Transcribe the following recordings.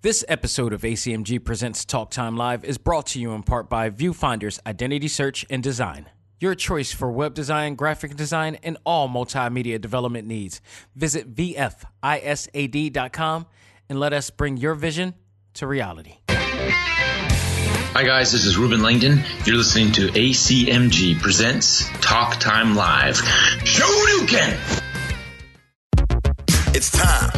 This episode of ACMG Presents Talk Time Live is brought to you in part by Viewfinder's Identity Search and Design. Your choice for web design, graphic design, and all multimedia development needs. Visit VFISAD.com and let us bring your vision to reality. Hi, guys, this is Reuben Langdon. You're listening to ACMG Presents Talk Time Live. Shoryuken! It's time.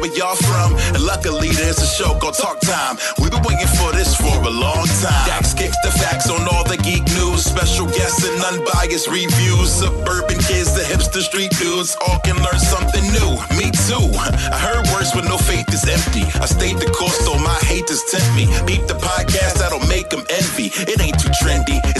where y'all from. And luckily, there's a show called Talk Time. We've been waiting for this for a long time. Dax kicks the facts on all the geek news, special guests and unbiased reviews. Suburban kids, the hipster street dudes, all can learn something new. Me too. I heard words when no faith is empty. I stayed the course, so my haters tempt me. Beat the podcast that'll make them envy. It ain't too trendy, it's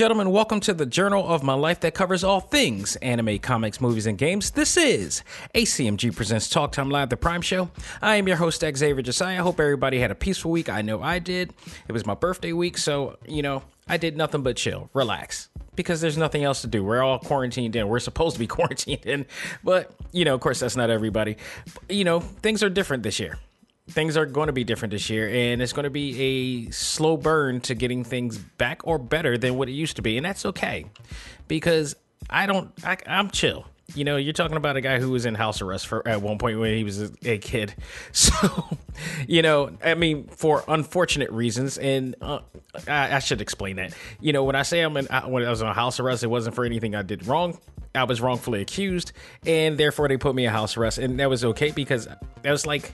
Gentlemen, welcome to the journal of my life that covers all things anime, comics, movies, and games. This is ACMG Presents Talk Time Live, the Prime Show. I am your host, Xavier Josiah. Hope everybody had a peaceful week. I know I did. It was my birthday week, so, you know, I did nothing but chill, relax, because there's nothing else to do. We're all quarantined in. We're supposed to be quarantined in, but, you know, of course, that's not everybody. You know, things are different this year things are going to be different this year and it's going to be a slow burn to getting things back or better than what it used to be and that's okay. Because i don't I, i'm chill. You know you're talking about a guy who was in house arrest for at one point when he was a, a kid. So you know i mean for unfortunate reasons and uh, I, I should explain that. You know when i say i'm in uh, when i was on house arrest it wasn't for anything i did wrong. I was wrongfully accused and therefore they put me in house arrest and that was okay because that was like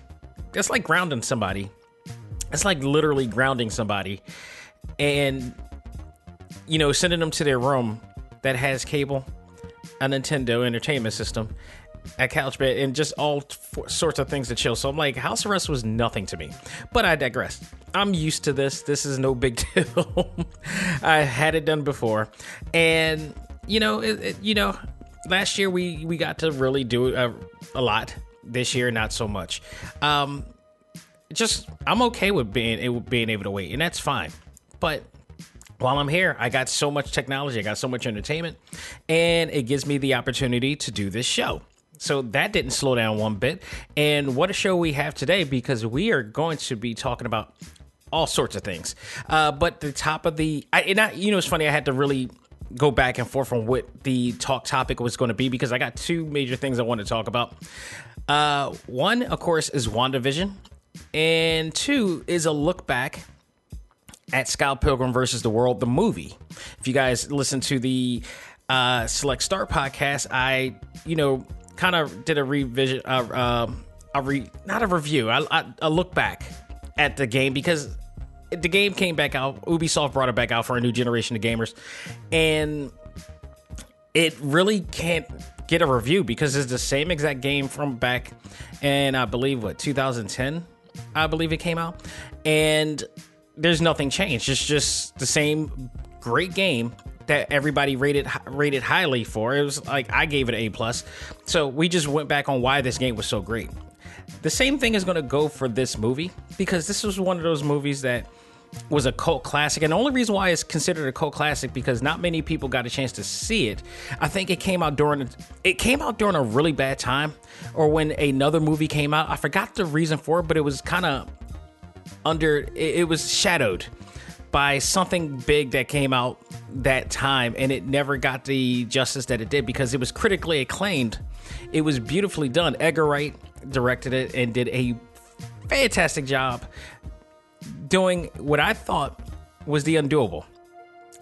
that's like grounding somebody. It's like literally grounding somebody and you know sending them to their room that has cable, a Nintendo entertainment system, a couch bed, and just all f- sorts of things to chill. So I'm like, house arrest was nothing to me. But I digress. I'm used to this. This is no big deal. I had it done before, and you know, it, it, you know, last year we we got to really do a, a lot this year not so much. Um just i'm okay with being being able to wait and that's fine. But while i'm here i got so much technology i got so much entertainment and it gives me the opportunity to do this show. So that didn't slow down one bit. And what a show we have today because we are going to be talking about all sorts of things. Uh, but the top of the I, and I, you know it's funny i had to really go back and forth on what the talk topic was going to be because I got two major things I want to talk about. Uh, one, of course, is WandaVision, and two is a look back at Scott Pilgrim versus the World, the movie. If you guys listen to the uh, Select Start podcast, I, you know, kind of did a revision, uh, uh, a re, not a review, I, I, a look back at the game because the game came back out. Ubisoft brought it back out for a new generation of gamers, and it really can't get a review because it's the same exact game from back and I believe what 2010 I believe it came out. And there's nothing changed. It's just the same great game that everybody rated rated highly for. It was like I gave it an A plus. So we just went back on why this game was so great. The same thing is going to go for this movie because this was one of those movies that was a cult classic and the only reason why it's considered a cult classic because not many people got a chance to see it i think it came out during it came out during a really bad time or when another movie came out i forgot the reason for it but it was kind of under it, it was shadowed by something big that came out that time and it never got the justice that it did because it was critically acclaimed. It was beautifully done. Edgar Wright directed it and did a fantastic job doing what I thought was the undoable.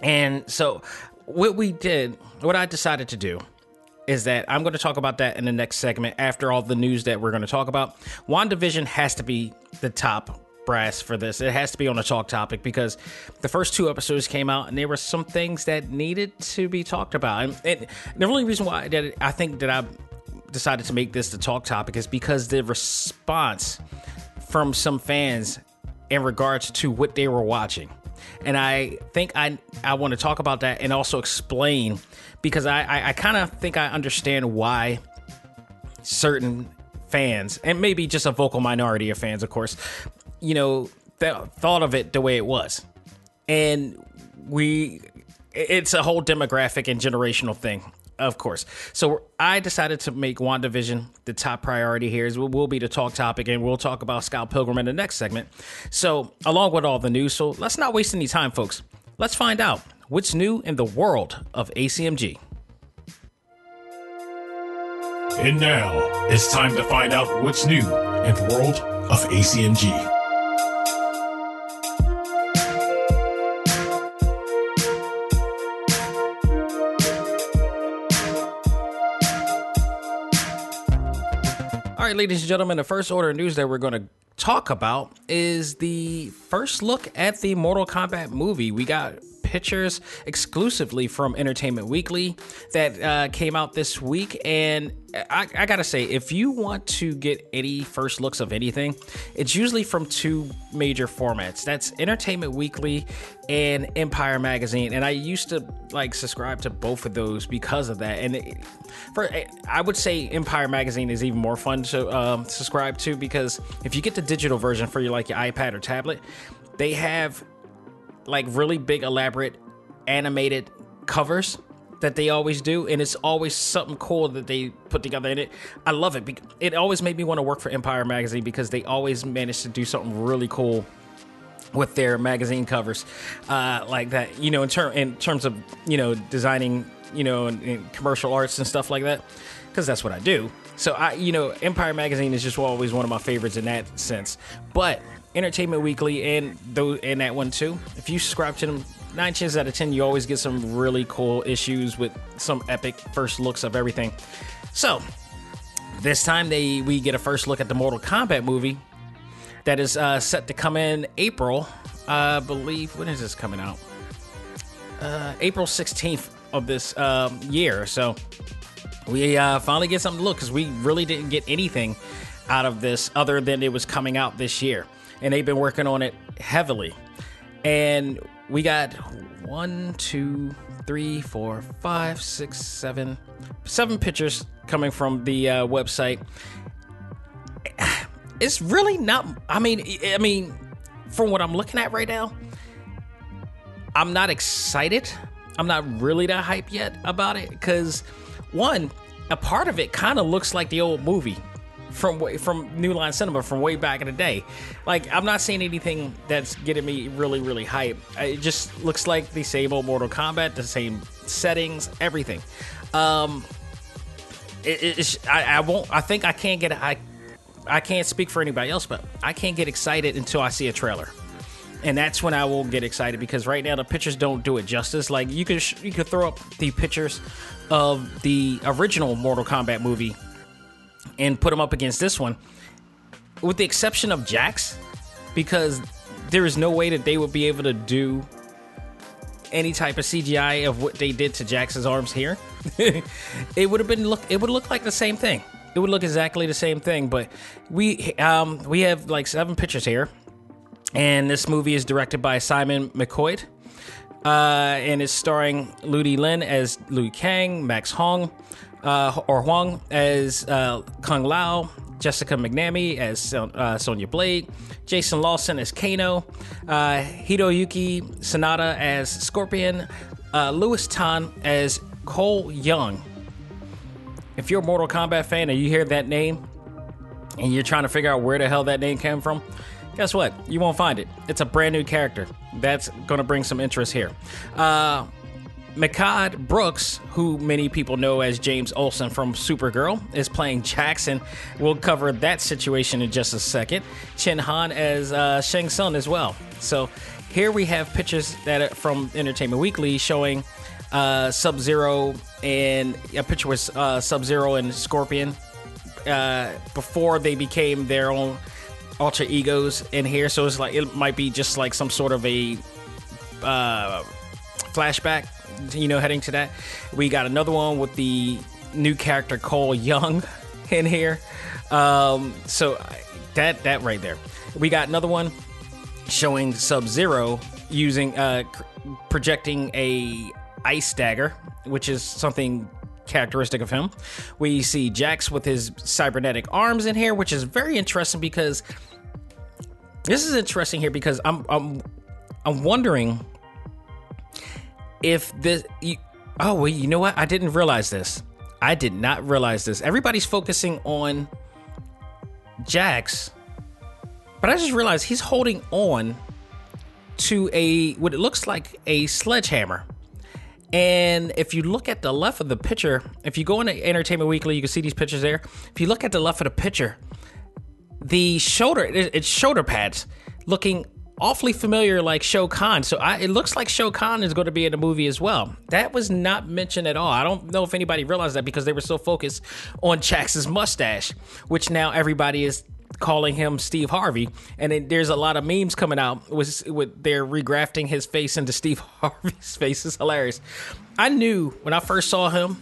And so, what we did, what I decided to do, is that I'm going to talk about that in the next segment after all the news that we're going to talk about. WandaVision has to be the top brass for this. It has to be on a talk topic because the first two episodes came out and there were some things that needed to be talked about. And, and the only reason why that I think that I decided to make this the talk topic is because the response from some fans in regards to what they were watching. And I think I I want to talk about that and also explain because I I, I kind of think I understand why certain fans and maybe just a vocal minority of fans, of course, you know, th- thought of it the way it was, and we it's a whole demographic and generational thing of course. So I decided to make WandaVision the top priority here. Is will be the talk topic, and we'll talk about Scott Pilgrim in the next segment. So along with all the news, so let's not waste any time, folks. Let's find out what's new in the world of ACMG. And now it's time to find out what's new in the world of ACMG. Right, ladies and gentlemen, the first order of news that we're going to talk about is the first look at the Mortal Kombat movie. We got pictures exclusively from Entertainment Weekly that uh, came out this week. And I, I, gotta say, if you want to get any first looks of anything, it's usually from two major formats. That's Entertainment Weekly and Empire Magazine. And I used to like subscribe to both of those because of that. And it, for I would say Empire Magazine is even more fun to um, subscribe to because if you get the digital version for your like your iPad or tablet, they have like really big, elaborate, animated covers that they always do, and it's always something cool that they put together in it. I love it. It always made me want to work for Empire Magazine because they always manage to do something really cool with their magazine covers, uh, like that. You know, in, ter- in terms of you know designing, you know, commercial arts and stuff like that, because that's what I do. So I, you know, Empire Magazine is just always one of my favorites in that sense. But Entertainment Weekly and those and that one too. If you subscribe to them, nine chances out of ten, you always get some really cool issues with some epic first looks of everything. So this time they we get a first look at the Mortal Kombat movie that is uh, set to come in April. I believe when is this coming out? Uh, April sixteenth of this um, year. So we uh, finally get something to look because we really didn't get anything out of this other than it was coming out this year and they've been working on it heavily. And we got one, two, three, four, five, six, seven, seven pictures coming from the uh, website. It's really not. I mean, I mean, from what I'm looking at right now, I'm not excited. I'm not really that hype yet about it because one, a part of it kind of looks like the old movie from from New Line Cinema from way back in the day. Like I'm not seeing anything that's getting me really really hype. It just looks like the same old Mortal Kombat, the same settings, everything. Um, it, I, I won't. I think I can't get I I can't speak for anybody else, but I can't get excited until I see a trailer. And that's when I will get excited because right now the pictures don't do it justice. Like you could you could throw up the pictures of the original Mortal Kombat movie and put them up against this one, with the exception of Jax, because there is no way that they would be able to do any type of CGI of what they did to Jax's arms here. it would have been look. It would look like the same thing. It would look exactly the same thing. But we um we have like seven pictures here, and this movie is directed by Simon McQuoid. Uh, and it's starring Ludi Lin as Liu Kang, Max Hong, uh, or Huang as uh, Kung Lao, Jessica McNamee as uh, Sonya Blade, Jason Lawson as Kano, uh, Hiroyuki Sanada as Scorpion, uh, Lewis Tan as Cole Young. If you're a Mortal Kombat fan and you hear that name and you're trying to figure out where the hell that name came from, Guess what? You won't find it. It's a brand new character. That's going to bring some interest here. Uh, Mehcad Brooks, who many people know as James Olsen from Supergirl, is playing Jackson. We'll cover that situation in just a second. Chin Han as uh, Shang Tsung as well. So here we have pictures that from Entertainment Weekly showing uh, Sub Zero and a picture with uh, Sub Zero and Scorpion uh, before they became their own alter egos in here. So it's like it might be just like some sort of a uh, flashback, you know, heading to that. We got another one with the new character Cole Young in here. Um, so that that right there. We got another one showing Sub Zero using uh, projecting a ice dagger, which is something characteristic of him. We see Jax with his cybernetic arms in here, which is very interesting because this is interesting here because I'm I'm I'm wondering if this you, oh well you know what? I didn't realize this. I did not realize this. Everybody's focusing on Jax but I just realized he's holding on to a what it looks like a sledgehammer. And if you look at the left of the picture, if you go into Entertainment Weekly, you can see these pictures there. If you look at the left of the picture, the shoulder, it's shoulder pads looking awfully familiar like Shao Kahn. So I, it looks like Shao Kahn is going to be in the movie as well. That was not mentioned at all. I don't know if anybody realized that because they were so focused on Jax's mustache, which now everybody is calling him Steve Harvey, and it, there's a lot of memes coming out with with they're regrafting his face into Steve Harvey's face. It's hilarious. I knew when I first saw him,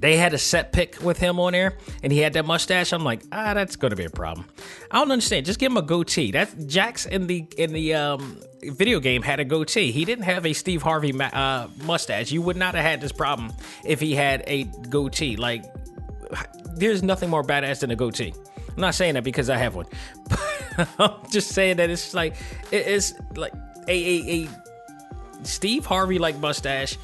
they had a set pick with him on there, and he had that mustache. I'm like, ah, that's to be a problem. I don't understand. Just give him a goatee. That Jax in the in the um, video game had a goatee. He didn't have a Steve Harvey ma- uh, mustache. You would not have had this problem if he had a goatee. Like, there's nothing more badass than a goatee. I'm not saying that because I have one. I'm just saying that it's like it's like a, a, a Steve Harvey like mustache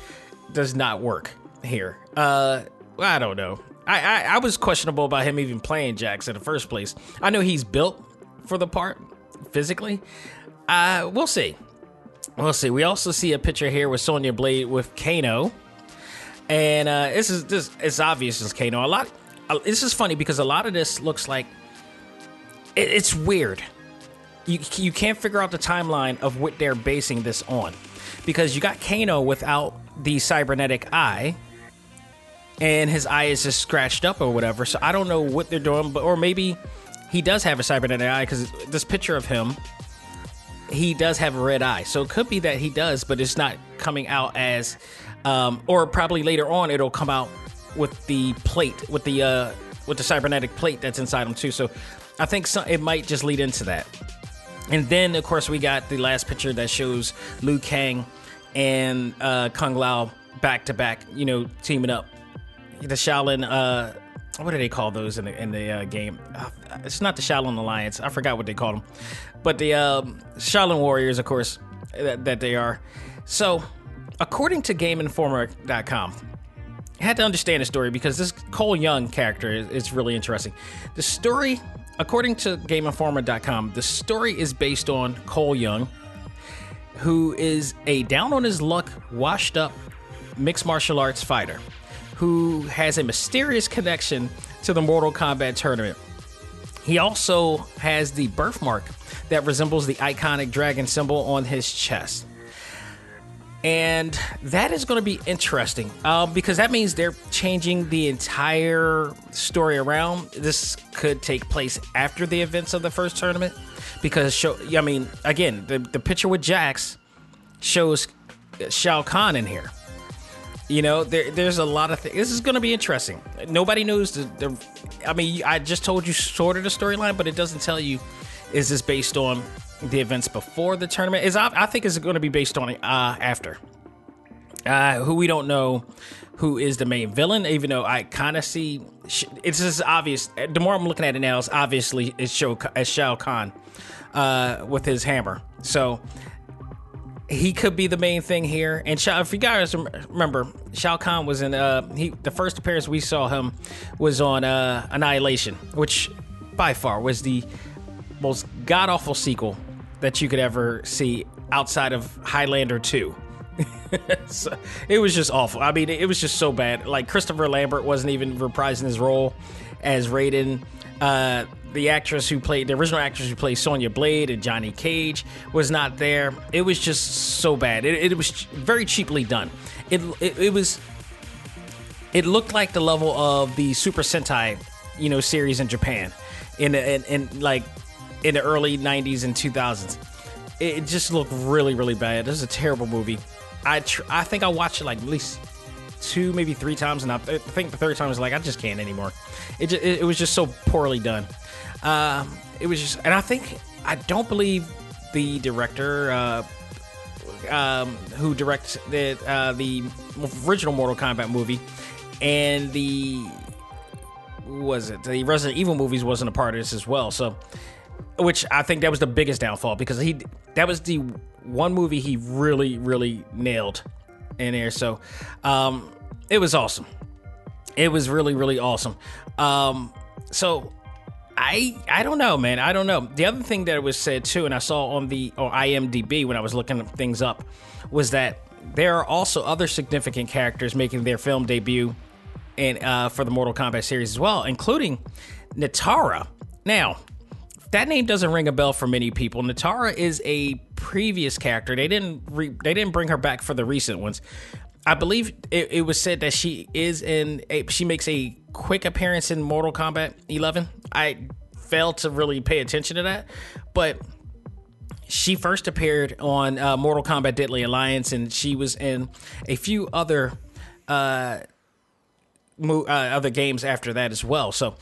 does not work here. Uh, I don't know. I, I, I was questionable about him even playing Jax in the first place. I know he's built for the part physically. Uh, we'll see. We'll see. We also see a picture here with Sonya Blade with Kano, and uh, this is this. It's obvious it's Kano. A lot. Uh, this is funny because a lot of this looks like it, it's weird. You you can't figure out the timeline of what they're basing this on, because you got Kano without the cybernetic eye, and his eye is just scratched up or whatever. So I don't know what they're doing, but or maybe he does have a cybernetic eye because this picture of him, he does have a red eye. So it could be that he does, but it's not coming out as, um, or probably later on it'll come out with the plate with the uh, with the cybernetic plate that's inside him too. So I think some, it might just lead into that. And then, of course, we got the last picture that shows Liu Kang and uh, Kung Lao back to back, you know, teaming up. The Shaolin, uh, what do they call those in the, in the uh, game? Uh, it's not the Shaolin Alliance. I forgot what they call them. But the um, Shaolin Warriors, of course, that, that they are. So, according to GameInformer.com, I had to understand the story because this Cole Young character is, is really interesting. The story according to GameInformer.com, the story is based on Cole Young, who is a down on his luck, washed up mixed martial arts fighter who has a mysterious connection to the Mortal Kombat tournament. He also has the birthmark that resembles the iconic dragon symbol on his chest. And that is going to be interesting uh, because that means they're changing the entire story around. This could take place after the events of the first tournament because, show, I mean, again, the, the picture with Jax shows Shao Kahn in here. You know, there, there's a lot of things. This is going to be interesting. Nobody knows the, the. I mean, I just told you sort of the storyline, but it doesn't tell you is this based on the events before the tournament? Is I, think it's going to be based on uh, after. Uh, who we don't know who is the main villain, even though I kind of see it's just obvious. The more I'm looking at it now, it's obviously it's Shao, it's Shao Kahn uh, with his hammer. So he could be the main thing here. And if you guys remember, Shao Kahn was in uh, he the first appearance we saw him was on uh, Annihilation, which by far was the most god awful sequel that you could ever see outside of Highlander 2. so, it was just awful. I mean, it was just so bad. Like Christopher Lambert wasn't even reprising his role as Raiden. Uh, the actress who played the original actress who played Sonya Blade and Johnny Cage was not there. It was just so bad. It, it was very cheaply done. It, it it was. It looked like the level of the Super Sentai, you know, series in Japan, in in, in like in the early '90s and 2000s. It just looked really really bad. This is a terrible movie. I tr- I think I watched it like at least two, maybe three times, and I, think the third time was like I just can't anymore. It it, it was just so poorly done. Um, it was just, and I think I don't believe the director uh, um, who directs the uh, the original Mortal Kombat movie and the was it the Resident Evil movies wasn't a part of this as well. So, which I think that was the biggest downfall because he that was the one movie he really really nailed in there. So, um, it was awesome. It was really really awesome. Um, so I I don't know, man. I don't know. The other thing that was said too, and I saw on the or IMDb when I was looking things up, was that there are also other significant characters making their film debut and uh, for the Mortal Kombat series as well, including Natara. Now, that name doesn't ring a bell for many people. Natara is a previous character. They didn't re- they didn't bring her back for the recent ones. I believe it, it was said that she is in a she makes a quick appearance in Mortal Kombat 11. I failed to really pay attention to that, but she first appeared on uh, Mortal Kombat Deadly Alliance, and she was in a few other uh, mo- uh, other games after that as well. So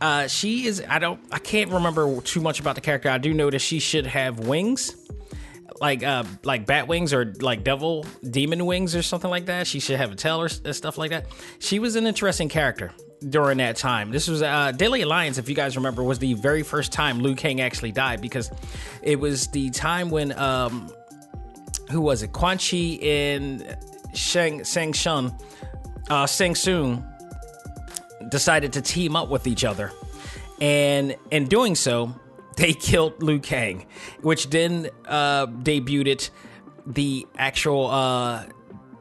uh, she is. I don't. I can't remember too much about the character. I do know that she should have wings, like uh, like bat wings or like devil demon wings or something like that. She should have a tail or stuff like that. She was an interesting character during that time. This was uh, Deadly Alliance, if you guys remember, was the very first time Liu Kang actually died because it was the time when um, who was it? Quan Chi and Shang Sang Shun, uh, Sang Soon decided to team up with each other, and in doing so, they killed Liu Kang, which then uh, debuted the actual uh,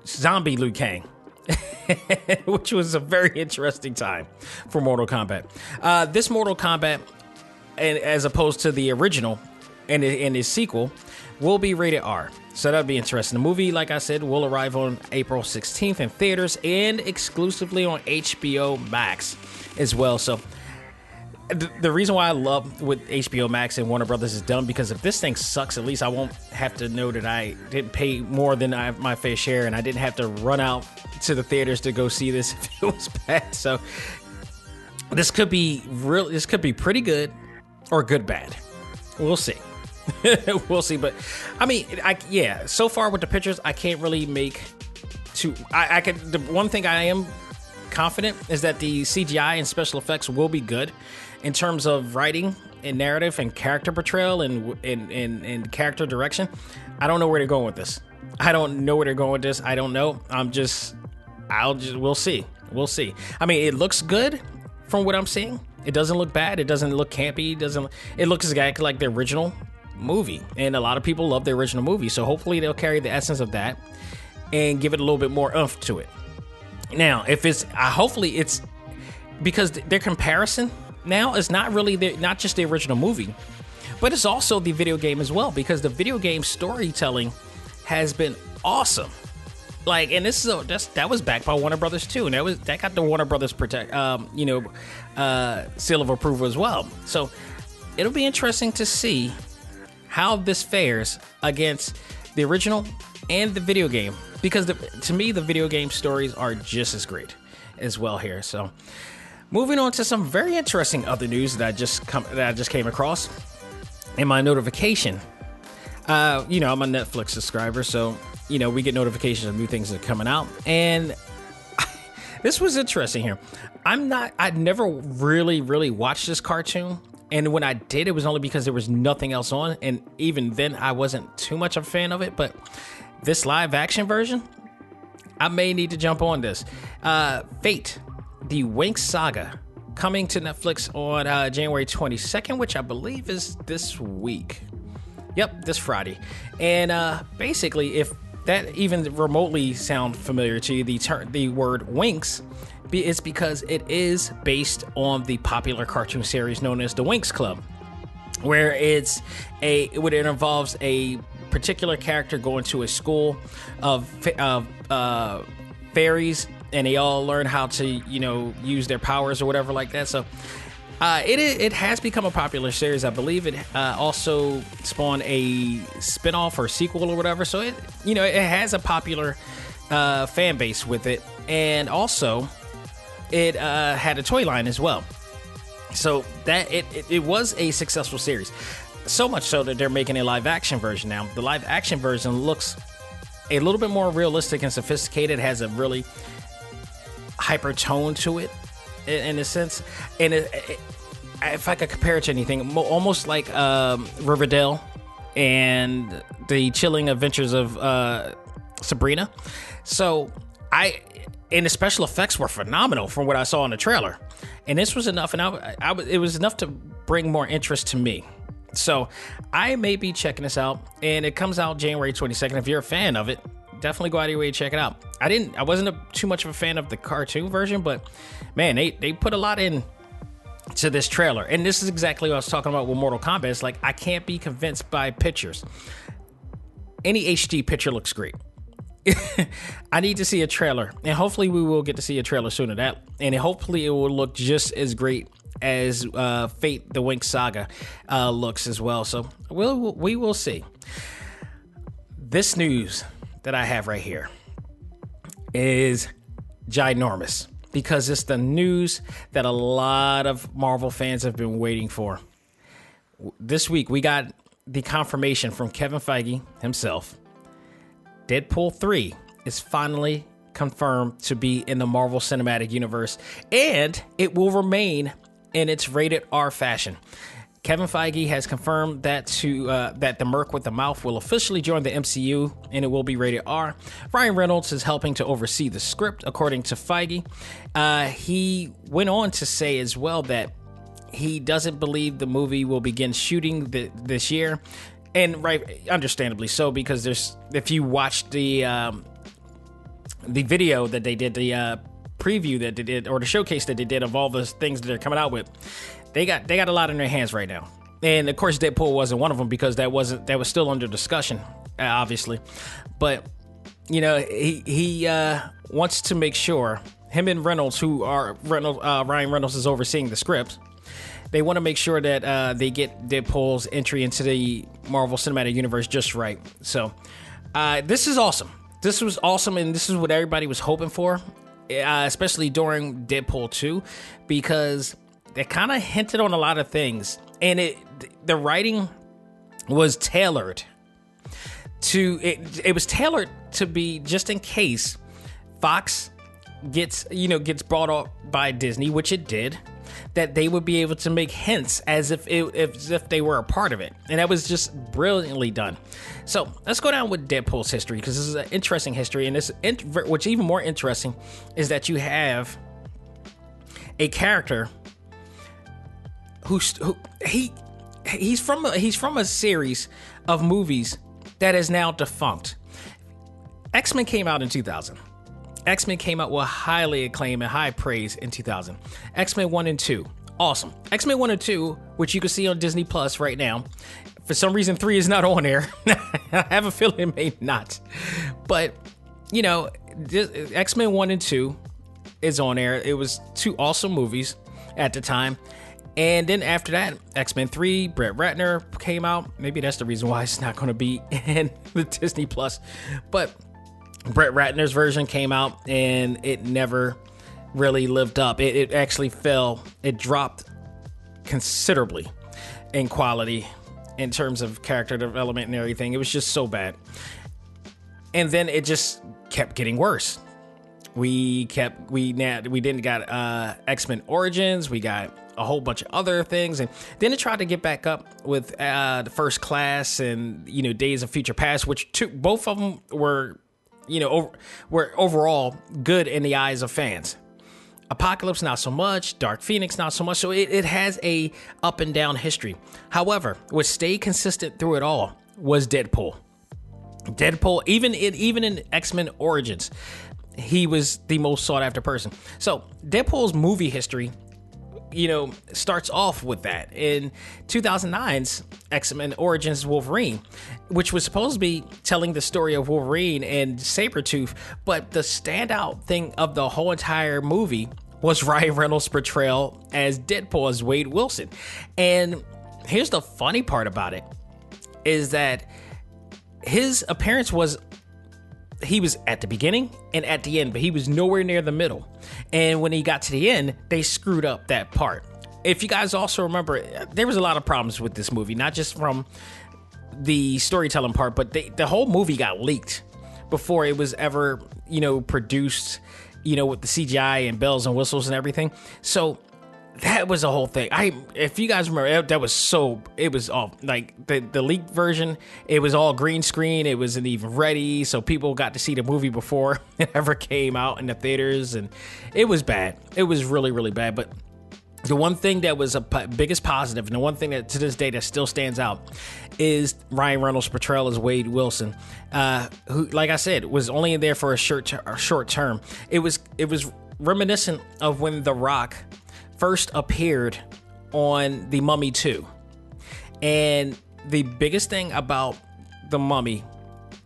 zombie Liu Kang. which was a very interesting time for Mortal Kombat. Uh, this Mortal Kombat, and as opposed to the original and and his sequel, will be rated R. So that'll be interesting. The movie, like I said, will arrive on April 16th in theaters and exclusively on HBO Max as well. So the, reason why I love what HBO Max and Warner Brothers has done because if this thing sucks, at least I won't have to know that I didn't pay more than I, my fair share, and I didn't have to run out to the theaters to go see this if it was bad. So this could be real. This could be pretty good or good bad. We'll see. we'll see. But I mean, I yeah. So far with the pictures, I can't really make too. I, I could. The one thing I am confident is that the CGI and special effects will be good in terms of writing and narrative and character portrayal and and, and, and character direction. I don't know where they're going with this. I don't know where they're going with this. I don't know. I'm just I'll just we'll see. We'll see. I mean, it looks good from what I'm seeing. It doesn't look bad. It doesn't look campy. It doesn't it looks exactly like the original movie. And a lot of people love the original movie. So hopefully they'll carry the essence of that and give it a little bit more oomph to it. Now, if it's uh, hopefully it's because th- their comparison now is not really the, not just the original movie, but it's also the video game as well because the video game storytelling has been awesome. Like, and this is a, that's, that was backed by Warner Brothers too, and that was that got the Warner Brothers protect, um, you know, uh, seal of approval as well. So it'll be interesting to see how this fares against the original and the video game because the, to me the video game stories are just as great as well here. So moving on to some very interesting other news that I just come that I just came across in my notification. Uh, you know, I'm a Netflix subscriber, so you know we get notifications of new things that are coming out, and this was interesting here. I'm not. I'd never really, really watched this cartoon, and when I did, it was only because there was nothing else on, and even then, I wasn't too much of a fan of it. But this live action version, I may need to jump on this. Uh, Fate, the Winx Saga, coming to Netflix on uh, January 22nd, which I believe is this week. Yep, this Friday. And uh, basically, if that even remotely sound familiar to you, the ter- the word Winx, be- it's because it is based on the popular cartoon series known as the Winx Club, where it's a what it involves a particular character going to a school of of uh, fairies, and they all learn how to you know use their powers or whatever like that. So. Uh, it it has become a popular series. I believe it uh, also spawned a spinoff or sequel or whatever. So it you know it has a popular uh, fan base with it, and also it uh, had a toy line as well. So that it, it it was a successful series, so much so that they're making a live action version now. The live action version looks a little bit more realistic and sophisticated. Has a really hyper tone to it in, a sense. And it, it, if I could compare it to anything, mo- almost like um, Riverdale and the chilling adventures of uh, Sabrina. So I, and the special effects were phenomenal from what I saw in the trailer. And this was enough, and I, I, it was enough to bring more interest to me. So I may be checking this out, and it comes out January 22nd. If you're a fan of it, definitely go out of your way to check it out. I didn't, I wasn't a, too much of a fan of the cartoon version, but man, they they put a lot in to this trailer, and this is exactly what I was talking about with Mortal Kombat. It's like I can't be convinced by pictures. Any HD picture looks great. I need to see a trailer, and hopefully we will get to see a trailer soon of that, and hopefully it will look just as great as uh, Fate: The Winx Saga uh, looks as well. So we'll we will see. This news that I have right here is ginormous because it's the news that a lot of Marvel fans have been waiting for. This week we got the confirmation from Kevin Feige himself. Deadpool 3 is finally confirmed to be in the Marvel Cinematic Universe and it will remain in its rated R fashion. Kevin Feige has confirmed that to uh, that the Merc with the Mouth will officially join the MCU and it will be rated R. Ryan Reynolds is helping to oversee the script, according to Feige. Uh, he went on to say as well that he doesn't believe the movie will begin shooting th- this year, and right, understandably so, because there's if you watch the um, the video that they did, the uh, preview that they did, or the showcase that they did of all the things that they're coming out with, they got they got a lot in their hands right now. And of course, Deadpool wasn't one of them because that wasn't that was still under discussion, uh, obviously. But you know, he he uh, wants to make sure him and Reynolds, who are Reynolds, uh, Ryan Reynolds is overseeing the script. They want to make sure that uh, they get Deadpool's entry into the Marvel Cinematic Universe just right. So, uh, this is awesome. This was awesome, and this is what everybody was hoping for, uh, especially during Deadpool 2, because they kind of hinted on a lot of things, and it the writing was tailored to it. It was tailored to be just in case Fox gets you know gets brought up by Disney, which it did. That they would be able to make hints as if it, as if they were a part of it, and that was just brilliantly done. So let's go down with Deadpool's history because this is an interesting history, and this what's even more interesting is that you have a character who's who he he's from a, he's from a series of movies that is now defunct. X Men came out in 2000. X Men came out with highly acclaim and high praise in 2000. X Men 1 and 2, awesome. X Men 1 and 2, which you can see on Disney Plus right now. For some reason, 3 is not on there. I have a feeling it may not. But, you know, X Men 1 and 2 is on there. It was two awesome movies at the time. And then after that, X Men 3, Brett Ratner came out. Maybe that's the reason why it's not going to be in the Disney Plus. But Brett Ratner's version came out and it never really lived up. It, it actually fell, it dropped considerably in quality in terms of character development and everything. It was just so bad. And then it just kept getting worse. We kept we now we didn't got uh X Men Origins. We got a whole bunch of other things, and then it tried to get back up with uh the First Class and you know Days of Future Past, which two both of them were you know over, were overall good in the eyes of fans. Apocalypse, not so much. Dark Phoenix, not so much. So it, it has a up and down history. However, what stayed consistent through it all was Deadpool. Deadpool, even in even in X Men Origins, he was the most sought after person. So Deadpool's movie history, you know, starts off with that in 2009's X Men Origins Wolverine, which was supposed to be telling the story of Wolverine and Sabretooth, but the standout thing of the whole entire movie was Ryan Reynolds' portrayal as Deadpool as Wade Wilson. And here's the funny part about it is that his appearance was he was at the beginning and at the end, but he was nowhere near the middle. And when he got to the end, they screwed up that part. If you guys also remember, there was a lot of problems with this movie, not just from the storytelling part, but they, the whole movie got leaked before it was ever, you know, produced, you know, with the CGI and bells and whistles and everything. So that was a whole thing. I if you guys remember that was so it was all like the the leaked version. It was all green screen. It wasn't even ready, so people got to see the movie before it ever came out in the theaters, and it was bad. It was really really bad. But the one thing that was a p- biggest positive, and the one thing that to this day that still stands out, is Ryan Reynolds' portrayal as Wade Wilson, uh, who, like I said, was only in there for a short ter- a short term. It was it was reminiscent of when The Rock first appeared on The Mummy 2. And the biggest thing about The Mummy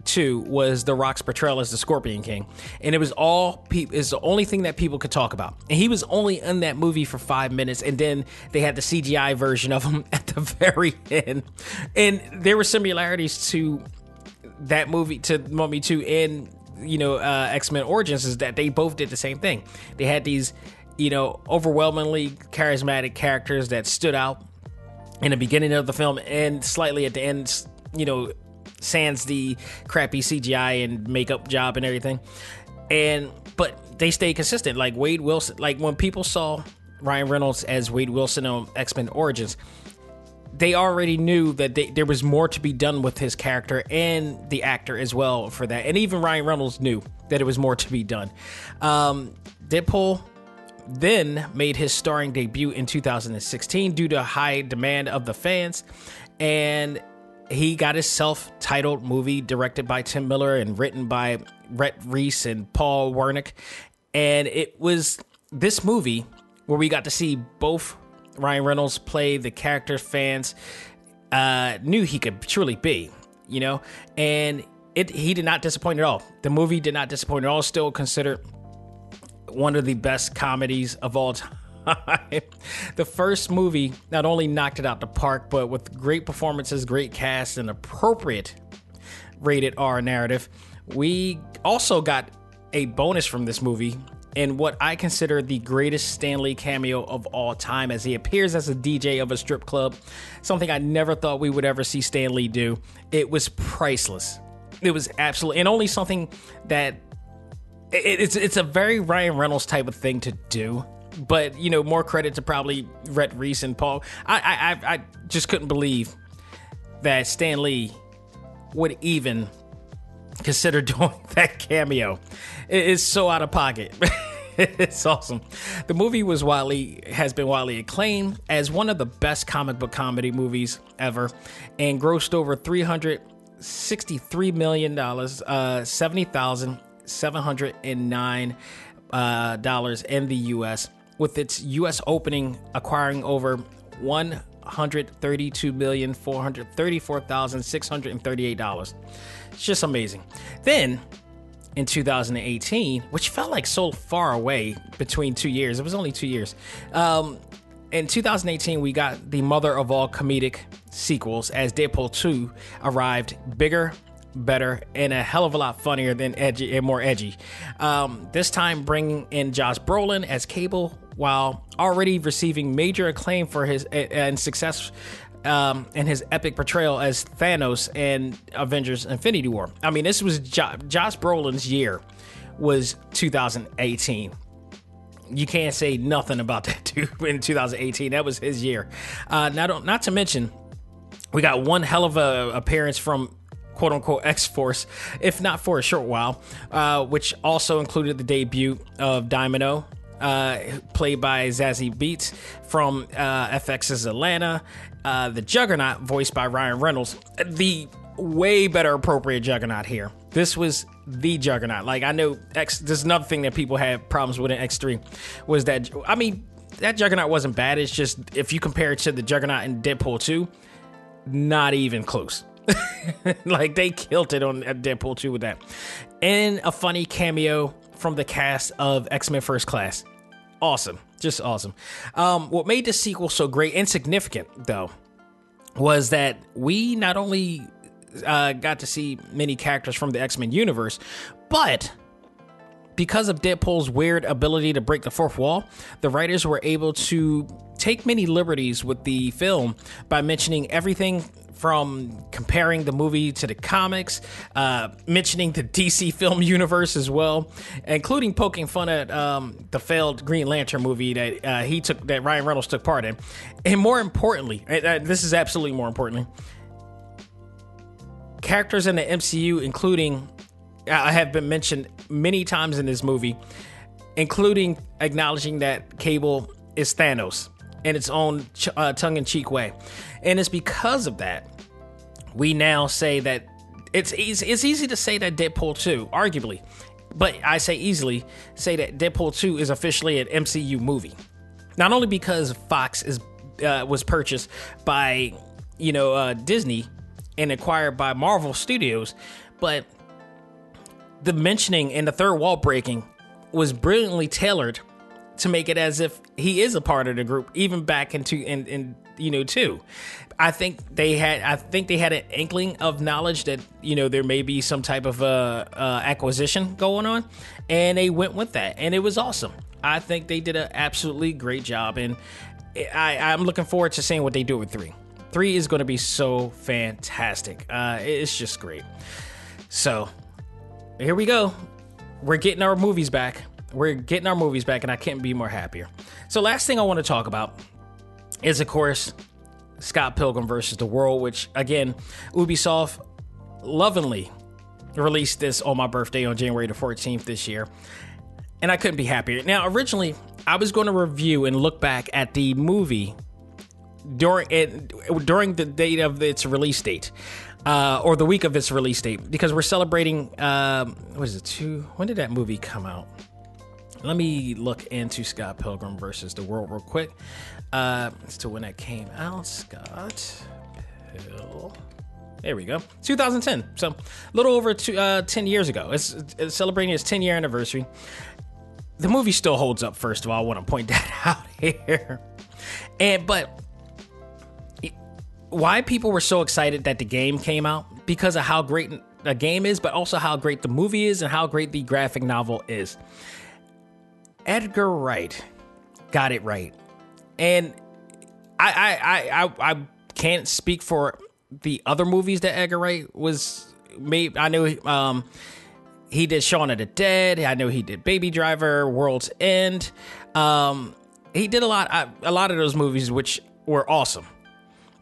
2 was The Rock's portrayal as the Scorpion King. And it was all people is the only thing that people could talk about. And he was only in that movie for 5 minutes and then they had the CGI version of him at the very end. And there were similarities to that movie to Mummy 2 and you know uh, X-Men Origins is that they both did the same thing. They had these you know, overwhelmingly charismatic characters that stood out in the beginning of the film and slightly at the end, you know, sans the crappy CGI and makeup job and everything. And but they stayed consistent. Like Wade Wilson, like when people saw Ryan Reynolds as Wade Wilson on X Men Origins, they already knew that they, there was more to be done with his character and the actor as well for that. And even Ryan Reynolds knew that it was more to be done. Um, Deadpool then made his starring debut in 2016 due to high demand of the fans. And he got his self titled movie directed by Tim Miller and written by Rhett Reese and Paul Wernick. And it was this movie where we got to see both Ryan Reynolds play the character fans uh, knew he could truly be, you know? And it he did not disappoint at all. The movie did not disappoint at all, still considered one of the best comedies of all time. the first movie not only knocked it out the park, but with great performances, great cast, and appropriate rated R narrative. We also got a bonus from this movie in what I consider the greatest Stan Lee cameo of all time as he appears as a DJ of a strip club, something I never thought we would ever see Stan Lee do. It was priceless. It was absolutely, and only something that it's it's a very Ryan Reynolds type of thing to do. But you know, more credit to probably Rhett Reese and Paul. I I I just couldn't believe that Stan Lee would even consider doing that cameo. It is so out of pocket. it's awesome. The movie was widely has been widely acclaimed as one of the best comic book comedy movies ever, and grossed over three hundred sixty-three million dollars, uh, seventy thousand 709 uh, dollars in the US, with its US opening acquiring over 132,434,638 dollars. It's just amazing. Then in 2018, which felt like so far away between two years, it was only two years. Um, in 2018, we got the mother of all comedic sequels as Deadpool 2 arrived bigger, better and a hell of a lot funnier than edgy and more edgy. Um, this time, bringing in Josh Brolin as Cable while already receiving major acclaim for his and success um, and his epic portrayal as Thanos and Avengers: Infinity War. I mean, this was jo- Josh Brolin's year was 2018 you can't say nothing about that dude in 2018. That was his year. Uh, not not to mention, we got one hell of a appearance from quote unquote X Force, if not for a short while, uh, which also included the debut of Domino uh, played by Zazie Beetz from uh, FX's Atlanta. Uh, the Juggernaut, voiced by Ryan Reynolds. The way better appropriate Juggernaut here. This was the Juggernaut. Like I know X. There's another thing that people had problems with in X3 was that I mean that Juggernaut wasn't bad. It's just if you compare it to the Juggernaut in Deadpool 2, not even close. like they killed it on Deadpool 2 with that. And a funny cameo from the cast of X Men First Class. Awesome. Just awesome. Um, what made this sequel so great and significant, though, was that we not only uh, got to see many characters from the X Men universe, but because of Deadpool's weird ability to break the fourth wall, the writers were able to take many liberties with the film by mentioning everything from comparing the movie to the comics, uh, mentioning the DC film universe as well, including poking fun at um, the failed Green Lantern movie that uh, he took, that Ryan Reynolds took part in, and more importantly, uh, this is absolutely more importantly, characters in the MCU, including I have been mentioned many times in this movie, including acknowledging that Cable is Thanos in its own ch- uh, tongue-in-cheek way, and it's because of that we now say that it's easy. It's easy to say that Deadpool two, arguably, but I say easily say that Deadpool two is officially an MCU movie, not only because Fox is uh, was purchased by you know uh, Disney and acquired by Marvel Studios, but the mentioning and the third wall breaking was brilliantly tailored to make it as if he is a part of the group, even back into in, in you know too. I think they had I think they had an inkling of knowledge that you know there may be some type of uh, uh, acquisition going on, and they went with that, and it was awesome. I think they did an absolutely great job, and I, I'm looking forward to seeing what they do with three. Three is going to be so fantastic. Uh, it's just great. So here we go. We're getting our movies back. We're getting our movies back, and I can't be more happier. So, last thing I want to talk about is, of course, Scott Pilgrim versus the World, which again, Ubisoft lovingly released this on my birthday on January the 14th this year. And I couldn't be happier. Now, originally, I was going to review and look back at the movie during it, during the date of its release date uh, or the week of its release date because we're celebrating. Um, what is it? Two? When did that movie come out? Let me look into Scott Pilgrim versus the World real quick. Uh, as to when that came out, Scott. There we go. 2010. So a little over two, uh, 10 years ago. It's, it's celebrating its 10 year anniversary. The movie still holds up. First of all, I want to point that out here. And but why people were so excited that the game came out because of how great the game is, but also how great the movie is and how great the graphic novel is. Edgar Wright got it right, and I I I I, can't speak for the other movies that Edgar Wright was made. I know um, he did Shaun of the Dead. I know he did Baby Driver, World's End. Um, he did a lot a lot of those movies which were awesome.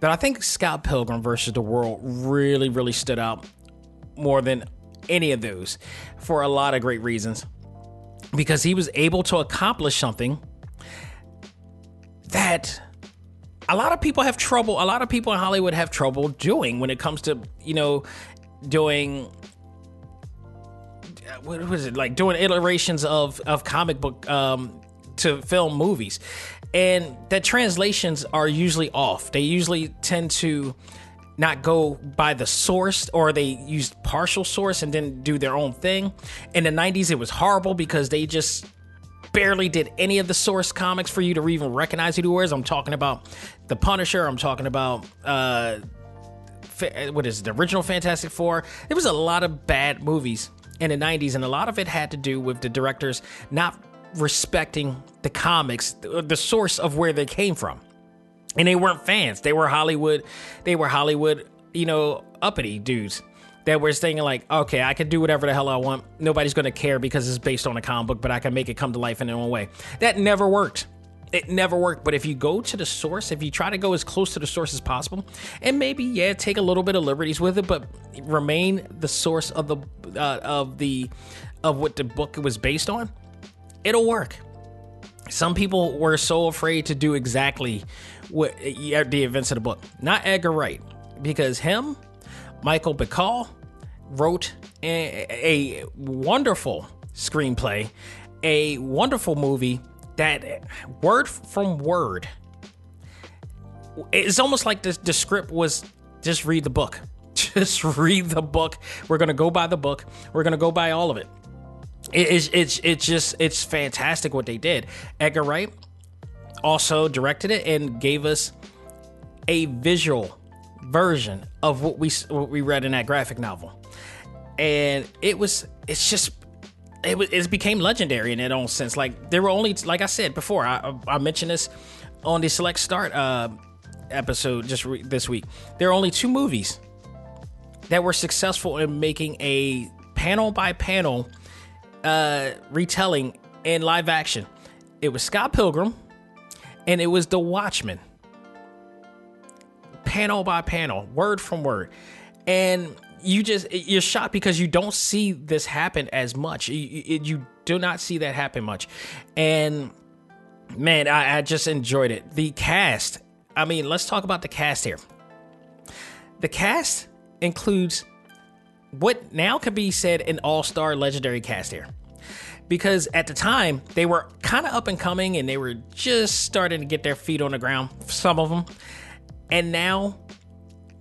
But I think Scott Pilgrim versus the World really, really stood out more than any of those for a lot of great reasons. Because he was able to accomplish something that a lot of people have trouble, a lot of people in Hollywood have trouble doing when it comes to, you know, doing what was it like doing iterations of of comic book um to film movies and the translations are usually off. They usually tend to not go by the source or they used partial source and didn't do their own thing. In the 90s, it was horrible because they just barely did any of the source comics for you to even recognize who it was. I'm talking about The Punisher, I'm talking about uh what is it, the original Fantastic Four. There was a lot of bad movies in the 90s, and a lot of it had to do with the directors not respecting the comics, the source of where they came from. And they weren't fans. They were Hollywood, they were Hollywood, you know, uppity dudes that were saying like, okay, I can do whatever the hell I want. Nobody's going to care because it's based on a comic book, but I can make it come to life in their own way. That never worked. It never worked. But if you go to the source, if you try to go as close to the source as possible, and maybe yeah, take a little bit of liberties with it, but remain the source of the uh, of the of what the book was based on, it'll work. some people were so afraid to do exactly what the events of the book. Not Edgar Wright, because him, Michael Bacall, wrote a, a wonderful screenplay, a wonderful movie that word from word. It's almost like the, the script was just read the book. Just read the book. We're gonna go by the book. We're gonna go by all of it. It's it's it's just it's fantastic what they did. Edgar Wright also directed it and gave us a visual version of what we what we read in that graphic novel, and it was it's just it was it became legendary in its own sense. Like there were only like I said before, I I mentioned this on the Select Start uh, episode just re- this week. There are only two movies that were successful in making a panel by panel uh, retelling in live action. It was Scott Pilgrim and it was The Watchmen. Panel by panel, word from word. And you just you're shocked because you don't see this happen as much. You, you do not see that happen much. And man, I, I just enjoyed it. The cast. I mean, let's talk about the cast here. The cast includes what now could be said an all-star legendary cast here because at the time they were kind of up and coming and they were just starting to get their feet on the ground some of them and now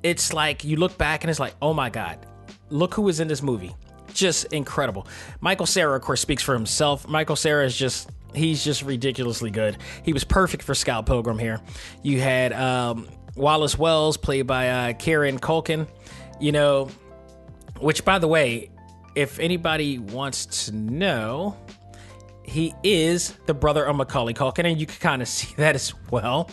it's like you look back and it's like oh my god look who was in this movie. Just incredible. Michael cera of course speaks for himself. Michael cera is just he's just ridiculously good. He was perfect for Scott pilgrim here. You had um, wallace wells played by uh, kieran culkin you know which by the way if anybody wants to know, he is the brother of Macaulay Culkin, and you can kind of see that as well.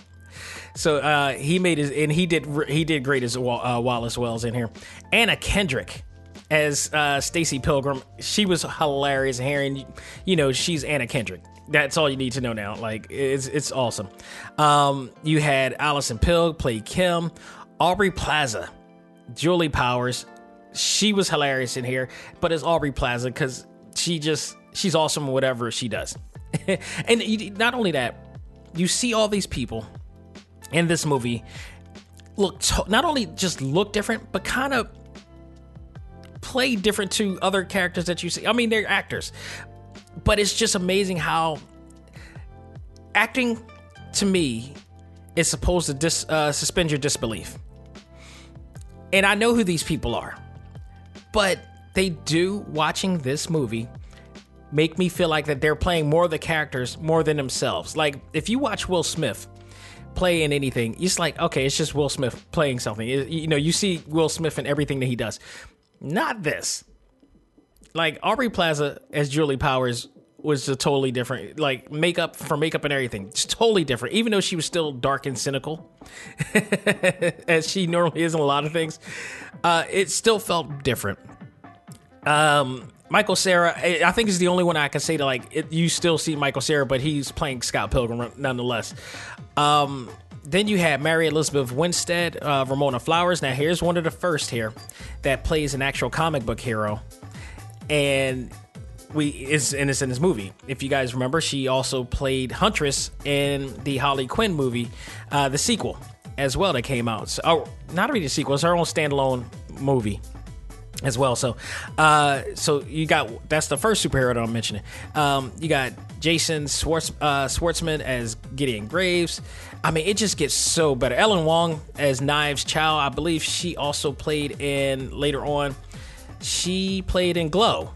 So uh, he made his, and he did he did great as uh, Wallace Wells in here. Anna Kendrick as uh, Stacy Pilgrim, she was hilarious and you know she's Anna Kendrick. That's all you need to know now. Like it's it's awesome. Um, you had Allison Pill play Kim, Aubrey Plaza, Julie Powers, she was hilarious in here, but it's Aubrey Plaza because she just she's awesome whatever she does. and you, not only that, you see all these people in this movie look to, not only just look different, but kind of play different to other characters that you see. I mean, they're actors, but it's just amazing how acting to me is supposed to dis, uh, suspend your disbelief. And I know who these people are. But they do watching this movie make me feel like that they're playing more of the characters more than themselves. Like if you watch Will Smith play in anything, it's like okay, it's just Will Smith playing something. You know, you see Will Smith in everything that he does. Not this. Like Aubrey Plaza as Julie Powers was a totally different like makeup for makeup and everything just totally different even though she was still dark and cynical as she normally is in a lot of things uh, it still felt different um, michael cera i think is the only one i can say to like it, you still see michael cera but he's playing scott pilgrim nonetheless um, then you have Mary Elizabeth Winstead, uh, Ramona Flowers. Now, here's one of the first here that plays an actual comic book hero. And we is and it's in this movie. If you guys remember, she also played Huntress in the Harley Quinn movie, uh, the sequel as well that came out. So, oh, not really a sequel; it's her own standalone movie as well. So, uh, so you got that's the first superhero that I'm mentioning. Um, you got Jason uh, Schwartzman as Gideon Graves. I mean, it just gets so better. Ellen Wong as Knives Chow. I believe she also played in later on. She played in Glow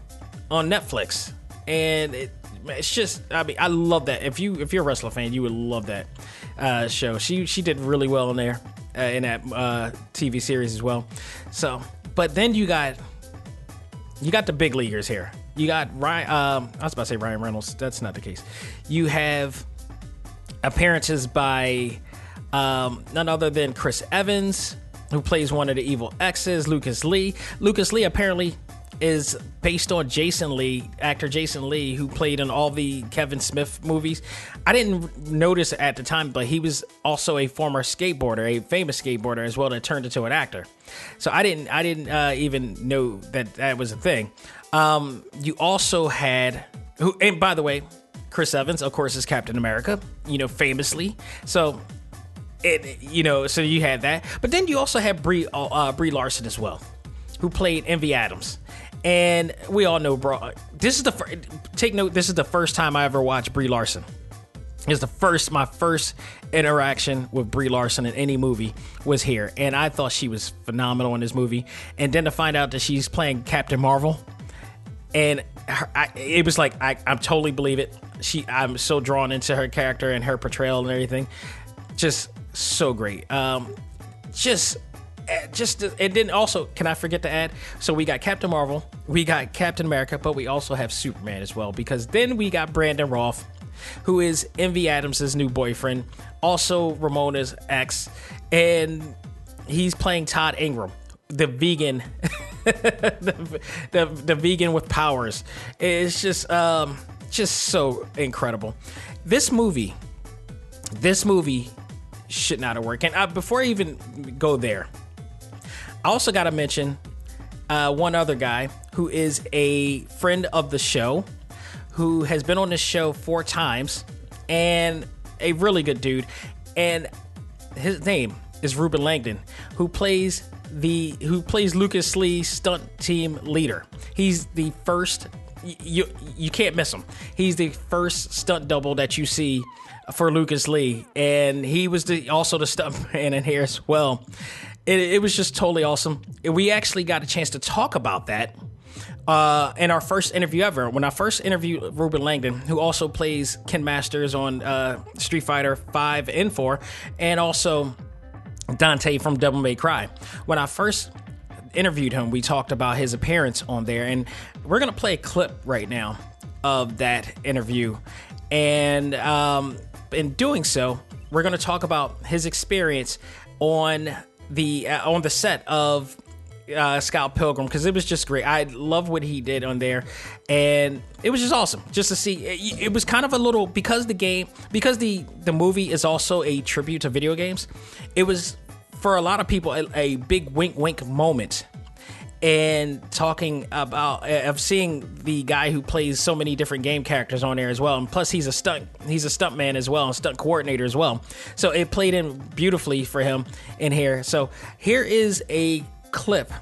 on Netflix, and it, it's just I mean I love that. If you if you're a wrestler fan, you would love that uh, show. She she did really well in there uh, in that uh, TV series as well. So, but then you got you got the big leaguers here. You got Ryan. Um, I was about to say Ryan Reynolds. That's not the case. You have appearances by um, none other than Chris Evans, who plays one of the evil exes. Lucas Lee. Lucas Lee apparently is based on Jason Lee, actor Jason Lee, who played in all the Kevin Smith movies. I didn't notice at the time, but he was also a former skateboarder, a famous skateboarder as well, that turned into an actor. So I didn't, I didn't uh, even know that that was a thing. Um, you also had who, and by the way, Chris Evans, of course, is Captain America, you know, famously. So, it, you know, so you had that. But then you also had Brie, uh, uh, Brie Larson as well, who played Envy Adams. And we all know, bro, this is the, fir- take note, this is the first time I ever watched Brie Larson. It's the first, my first interaction with Brie Larson in any movie was here. And I thought she was phenomenal in this movie. And then to find out that she's playing Captain Marvel, and her, I, it was like I, I totally believe it. She, I'm so drawn into her character and her portrayal and everything. Just so great. Um, just, just, and then also, can I forget to add? So we got Captain Marvel, we got Captain America, but we also have Superman as well because then we got Brandon Routh, who is Envy Adams' new boyfriend, also Ramona's ex, and he's playing Todd Ingram, the vegan. the, the the vegan with powers. It's just um just so incredible. This movie, this movie should not have worked. And uh, before I even go there, I also got to mention uh, one other guy who is a friend of the show, who has been on this show four times, and a really good dude. And his name is Reuben Langdon, who plays the who plays Lucas Lee stunt team leader. He's the first you you can't miss him. He's the first stunt double that you see for Lucas Lee, and he was the also the stunt man in here as well. It, it was just totally awesome. We actually got a chance to talk about that uh, in our first interview ever. When I first interviewed Reuben Langdon, who also plays Ken Masters on uh, Street Fighter Five and Four, and also Dante from Devil May Cry. When I first interviewed him, we talked about his appearance on there, and we're gonna play a clip right now of that interview. And um, in doing so, we're gonna talk about his experience on the uh, on the set of uh, Scott Pilgrim because it was just great. I love what he did on there, and it was just awesome just to see. It, it was kind of a little because the game because the the movie is also a tribute to video games. It was for a lot of people a, a big wink wink moment. And talking about uh, of seeing the guy who plays so many different game characters on there as well, and plus he's a stunt he's a stunt man as well, and stunt coordinator as well. So it played in beautifully for him in here. So here is a clip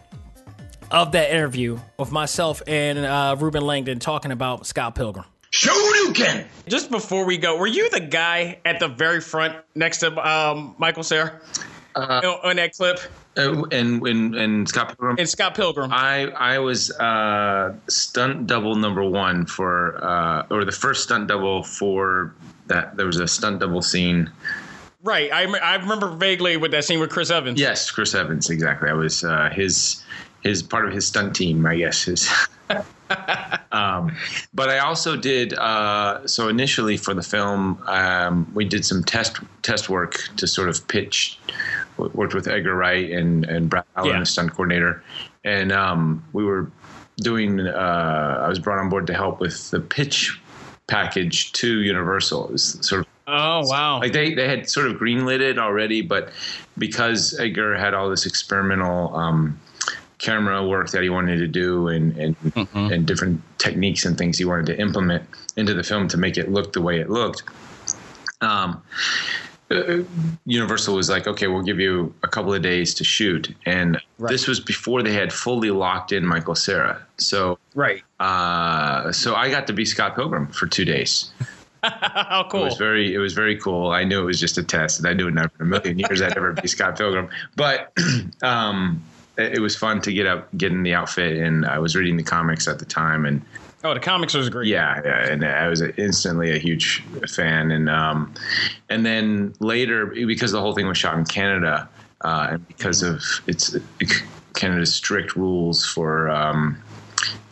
of that interview of myself and uh, Reuben Langdon talking about Scott Pilgrim. Shoryuken! Just before we go, were you the guy at the very front next to um, Michael Cera uh, on that clip? Uh, and and and Scott Pilgrim. And Scott Pilgrim. I I was uh, stunt double number one for uh, or the first stunt double for that. There was a stunt double scene. Right. I, I remember vaguely with that scene with Chris Evans. Yes, Chris Evans. Exactly. I was uh, his his part of his stunt team. I guess his. um, but I also did uh, so initially for the film. Um, we did some test test work to sort of pitch. Worked with Edgar Wright and and Brad Allan, Yeah. the stunt coordinator, and um, we were doing. Uh, I was brought on board to help with the pitch package to Universal. It was sort of Oh wow. like they, they had sort of greenlit it already, but because Edgar had all this experimental um, camera work that he wanted to do and and, and different techniques and things he wanted to implement into the film to make it look the way it looked. Um, Universal was like, okay, we'll give you a couple of days to shoot, and this was before they had fully locked in Michael Cera. So, right. uh, so I got to be Scott Pilgrim for two days. How It cool. was very, it was very cool. I knew it was just a test, and I knew never in a million years I'd ever be Scott Pilgrim. But um, it, it was fun to get up, get in the outfit, and I was reading the comics at the time, and oh, the comics was great. yeah, yeah, and I was instantly a huge fan, and um, and then later because the whole thing was shot in Canada, uh, and because of its Canada's strict rules for um,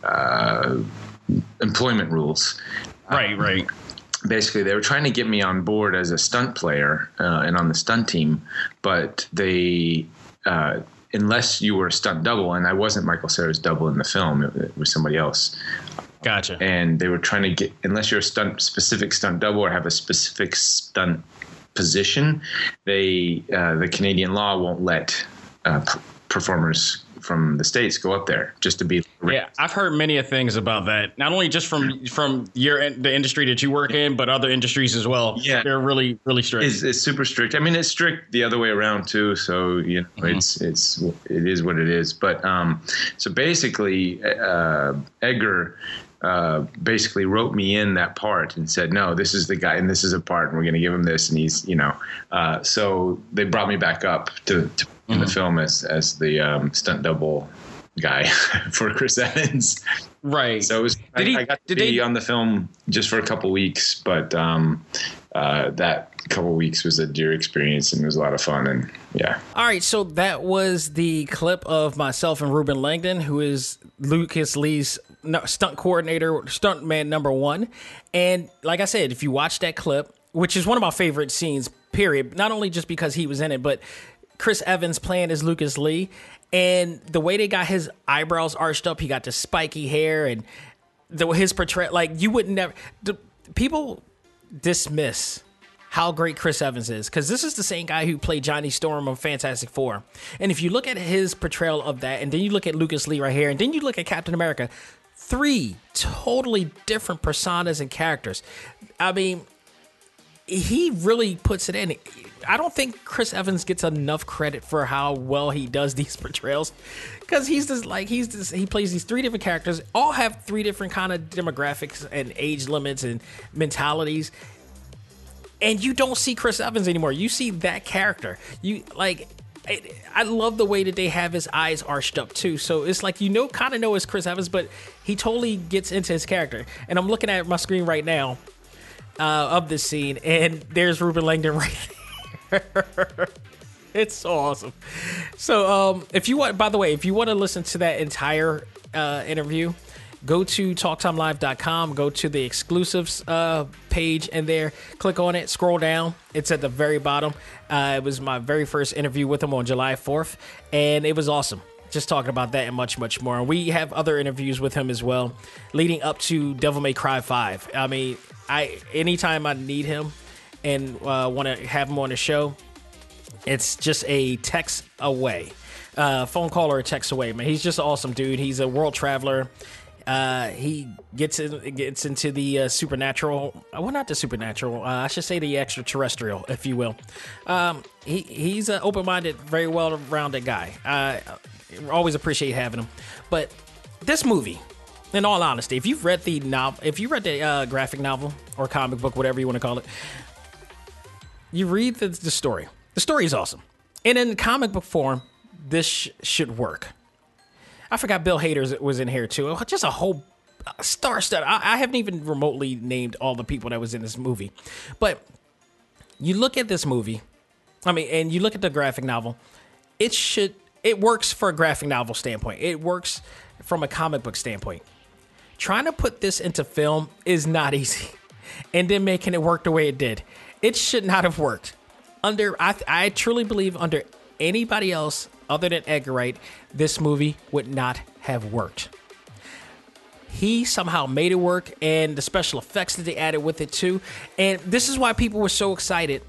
uh, employment rules Right. Right. basically they were trying to get me on board as a stunt player uh, and on the stunt team, but they uh, unless you were a stunt double, and I wasn't Michael Cera's double in the film, it, it was somebody else, Gotcha. and they were trying to get unless you're a stunt specific stunt double or have a specific stunt position, they uh, the Canadian law won't let uh, p- performers from the states go up there just to be. Yeah, I've heard many of things about that. Not only just from from your the industry that you work in, but other industries as well. Yeah. they're really really strict. It's, it's super strict. I mean, it's strict the other way around too. So you know, Mm-hmm. it's it's it is what it is. But um, so basically, uh, Edgar. Uh, basically wrote me in that part and said, "No, this is the guy, and this is a part, and we're going to give him this." And he's, you know, uh, so they brought me back up to, to in Mm-hmm. the film as as the um, stunt double guy for Chris Evans. right. So it was. I, he- I got to did be they- on the film just for a couple weeks, but um, uh, that couple weeks was a dear experience and it was a lot of fun. And yeah, All right, so that was the clip of myself and Reuben Langdon, who is Lucas Lee's no- stunt coordinator, stunt man number one. And like I said, if you watch that clip, which is one of my favorite scenes, period, not only just because he was in it, but Chris Evans playing as Lucas Lee, and the way they got his eyebrows arched up, he got the spiky hair and the his portrayal. Like you would never, the, people dismiss how great Chris Evans is because this is the same guy who played Johnny Storm on Fantastic Four. And if you look at his portrayal of that, and then you look at Lucas Lee right here, and then you look at Captain America, three totally different personas and characters. I mean, he really puts it in. I don't think Chris Evans gets enough credit for how well he does these portrayals because he's just like he's this he plays these three different characters all have three different kind of demographics and age limits and mentalities and you don't see Chris Evans anymore you see that character you like I, I love the way that they have his eyes arched up too so it's like you know kind of know it's Chris Evans but he totally gets into his character and I'm looking at my screen right now uh, of this scene, and there's Reuben Langdon right there. it's so awesome. So, um, if you want, by the way, if you want to listen to that entire uh, interview, go to talktimelive.com, go to the exclusives uh, page, in there, click on it, scroll down. It's at the very bottom. Uh, it was my very first interview with him on July 4th, and it was awesome. Just talking about that and much much more. And we have other interviews with him as well leading up to devil may cry 5 i mean i anytime i need him and uh, want to have him on the show it's just a text away. Uh, phone call or a text away man. He's just an awesome dude. He's a world traveler uh, he gets in, gets into the uh, supernatural. uh, Well, not the supernatural. Uh, I should say the extraterrestrial, if you will. Um, he he's an open-minded, very well-rounded guy. I always appreciate having him. But this movie, in all honesty, if you've read the novel, if you read the uh, graphic novel or comic book, whatever you want to call it, you read the, the story. The story is awesome, and in comic book form, this sh- should work. I forgot Bill Hader was in here too. Just a whole uh, star stud. I, I haven't even remotely named all the people that was in this movie, but you look at this movie. I mean, and you look at the graphic novel. It should. It works for a graphic novel standpoint. It works from a comic book standpoint. Trying to put this into film is not easy, and then making it work the way it did, it should not have worked. Under, I, I truly believe under anybody else other than Edgar Wright, this movie would not have worked. He somehow made it work, and the special effects that they added with it too. And this is why people were so excited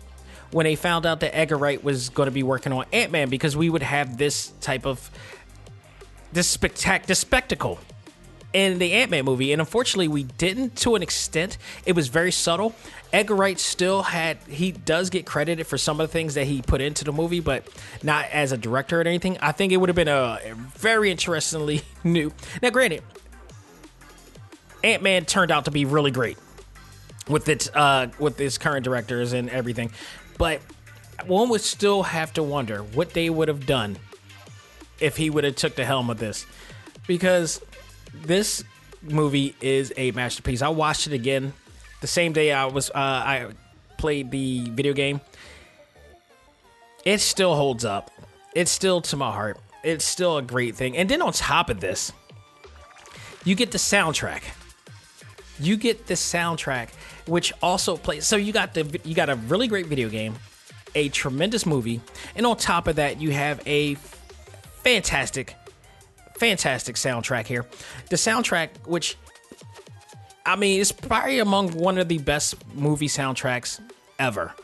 when they found out that Edgar Wright was going to be working on Ant Man because we would have this type of this spectac this spectacle in the Ant Man movie, and unfortunately, we didn't to an extent. It was very subtle. Edgar Wright still had, he does get credited for some of the things that he put into the movie, but not as a director or anything. I think it would have been a very interestingly new. Now, granted, Ant Man turned out to be really great with its uh with its current directors and everything, but one would still have to wonder what they would have done if he would have took the helm of this, because this movie is a masterpiece. I watched it again the same day I was uh, I played the video game. It still holds up. It's still to my heart. It's still a great thing. And then on top of this, you get the soundtrack. You get the soundtrack, which also plays. So you got the you got a really great video game, a tremendous movie, and on top of that, you have a fantastic fantastic soundtrack here. The soundtrack, which I mean, it's probably among one of the best movie soundtracks ever.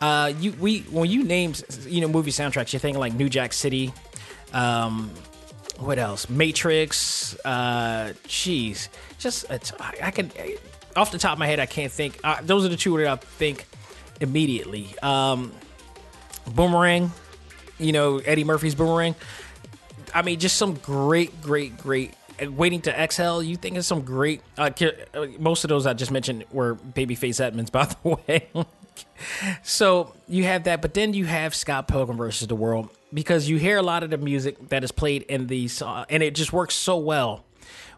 Uh, you we when you name you know movie soundtracks, you're thinking like New Jack City, um, what else? Matrix. Uh, jeez, just it's, I can off the top of my head, I can't think. Uh, those are the two that I think immediately. Um, Boomerang, you know Eddie Murphy's Boomerang. I mean, just some great, great, great. Waiting to exhale. You think of some great. Uh, uh, most of those I just mentioned were Babyface Edmonds, by the way. so you have that, but then you have Scott Pilgrim versus the World because you hear a lot of the music that is played in these, uh, and it just works so well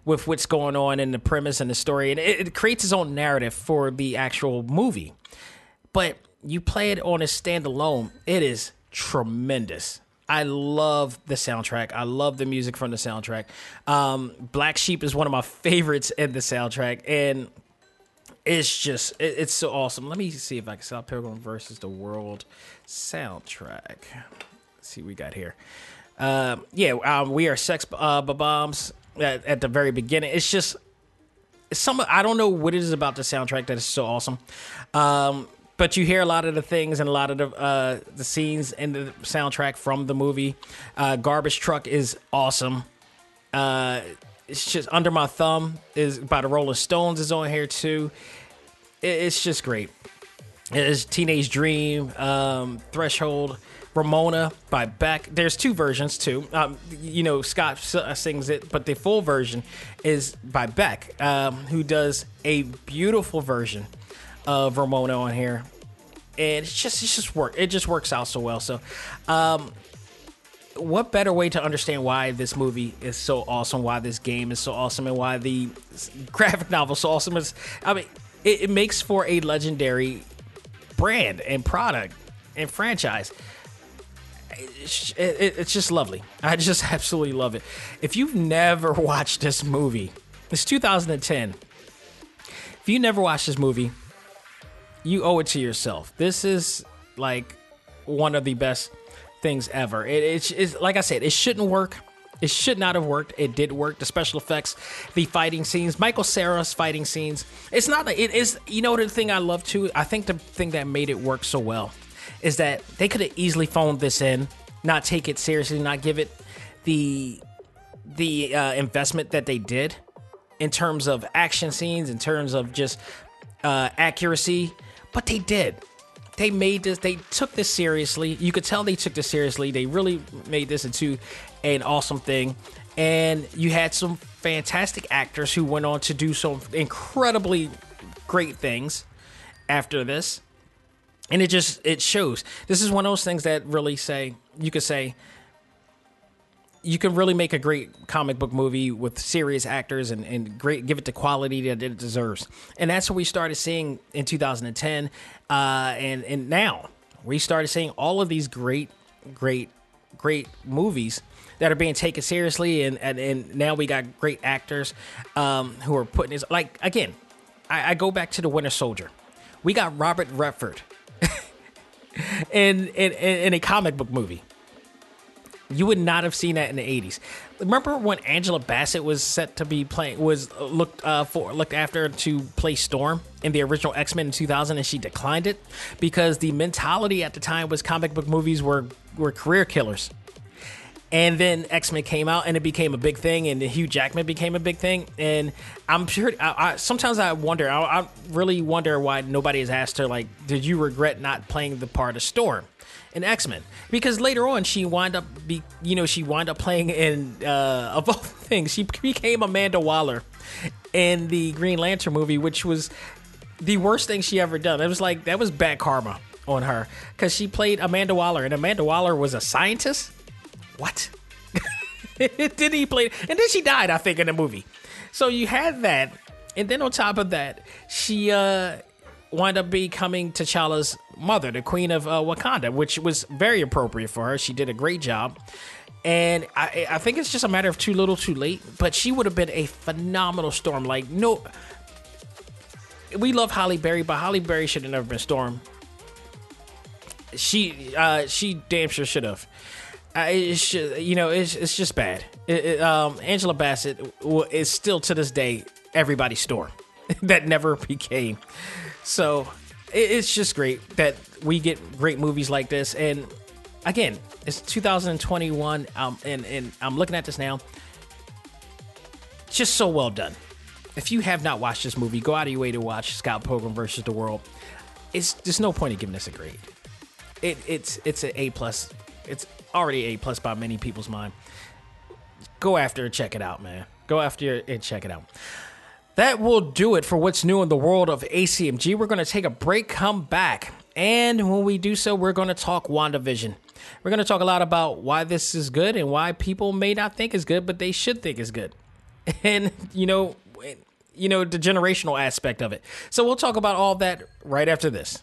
with what's going on in the premise and the story, and it, it creates its own narrative for the actual movie. But you play it on a standalone, it is tremendous. I love the soundtrack. I love the music from the soundtrack. Um, Black Sheep is one of my favorites in the soundtrack, and it's just it, it's so awesome. Let me see if I can Scott Pilgrim versus the World soundtrack. Let's see what we got here. Um, yeah, um, we are sex uh, bombs at, at the very beginning. It's just some. I don't know what it is about the soundtrack that is so awesome. Um, but you hear a lot of the things and a lot of the uh, the scenes in the soundtrack from the movie. Uh, Garbage Truck is awesome. Uh, it's just under my thumb is by the Rolling Stones is on here too. It, it's just great. It's Teenage Dream, um, Threshold, Ramona by Beck. There's two versions too. Um, you know, Scott uh, sings it, but the full version is by Beck, um, who does a beautiful version of Ramona on here. And it's just it's just work. It just works out so well. So, um, what better way to understand why this movie is so awesome, why this game is so awesome, and why the graphic novel is so awesome? Is I mean, it, it makes for a legendary brand and product and franchise. It- it's just lovely. I just absolutely love it. If you've never watched this movie, it's 2010. If you never watched this movie, you owe it to yourself. This is like one of the best things ever. It, it's, it's like I said, it shouldn't work. It should not have worked. It did work. The special effects, the fighting scenes, Michael Cera's fighting scenes. It's not. It is. You know the thing I love too. I think the thing that made it work so well is that they could have easily phoned this in, not take it seriously, not give it the the uh, investment that they did in terms of action scenes, in terms of just uh, accuracy, but they did. They made this. They took this seriously. You could tell they took this seriously. They really made this into an awesome thing, and you had some fantastic actors who went on to do some incredibly great things after this and it just it shows this is one of those things that really say you could say you can really make a great comic book movie with serious actors and, and great give it the quality that it deserves and that's what we started seeing in 2010 uh, and and now we started seeing all of these great great great movies that are being taken seriously and and, and now we got great actors um, who are putting this like again I, I go back to the winter soldier we got robert redford in, in in a comic book movie. You would not have seen that in the '80s. Remember when Angela Bassett was set to be playing was looked uh, for looked after to play Storm in the original X Men in 2000, and she declined it because the mentality at the time was comic book movies were were career killers. And then X Men came out, and it became a big thing, and Hugh Jackman became a big thing. And I'm sure. I, I, sometimes I wonder. I, I really wonder why nobody has asked her, like, did you regret not playing the part of Storm in X Men? Because later on, she wound up, be, you know, she wound up playing in uh, of all things, she became Amanda Waller in the Green Lantern movie, which was the worst thing she ever done. It was like that was bad karma on her because she played Amanda Waller, and Amanda Waller was a scientist. What? Did he play? And then she died, I think, in the movie. So you had that, and then on top of that, she uh wound up becoming T'Challa's mother, the Queen of uh, Wakanda, which was very appropriate for her. She did a great job. And I, I think it's just a matter of too little, too late. But she would have been a phenomenal Storm. Like no, we love Halle Berry, but Halle Berry should have never been Storm. She, uh, she damn sure should have. Uh, you know, it's, it's just bad. It, it, um, Angela Bassett is still to this day everybody's Storm. that never became. So it's just great that we get great movies like this, and again, it's 2021, um, and and I'm looking at this now. Just so well done. If you have not watched this movie, go out of your way to watch Scott Pilgrim versus the World. It's there's no point in giving this a grade. It it's it's an A plus. It's already A plus by many people's mind. Go after and check it out, man. Go after it and check it out. That will do it for what's new in the world of ACMG. We're going to take a break, come back, and when we do so, we're going to talk WandaVision. We're going to talk a lot about why this is good and why people may not think is good, but they should think is good. And, you know, you know, the generational aspect of it. So we'll talk about all that right after this.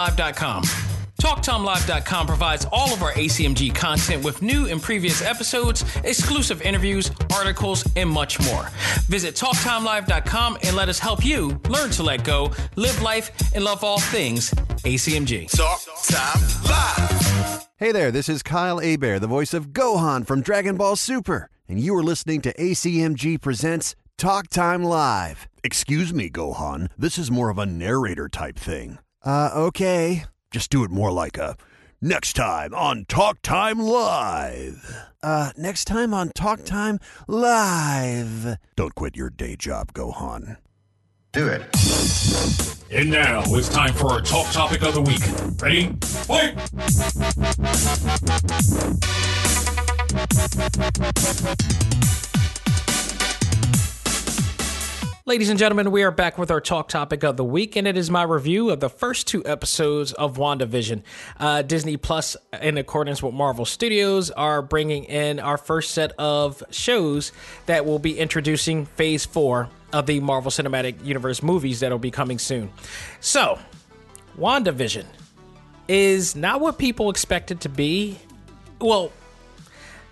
TalkTimeLive.com. TalkTimeLive.com provides all of our ACMG content with new and previous episodes, exclusive interviews, articles, and much more. Visit TalkTimeLive.com and let us help you learn to let go, live life, and love all things ACMG. Talk Time Live. Hey there, this is Kyle Hebert, the voice of Gohan from Dragon Ball Super, and you are listening to ACMG Presents Talk Time Live. Excuse me, Gohan, this is more of a narrator type thing. Uh, okay. Just do it more like a next time on Talk Time Live. Uh, next time on Talk Time Live. Don't quit your day job, Gohan. Do it. And now it's time for our talk topic of the week. Ready? Fight! Ladies and gentlemen, we are back with our talk topic of the week, and it is my review of the first two episodes of WandaVision. Uh, Disney Plus, in accordance with Marvel Studios, are bringing in our first set of shows that will be introducing Phase 4 of the Marvel Cinematic Universe movies that will be coming soon. So, WandaVision is not what people expect it to be. Well,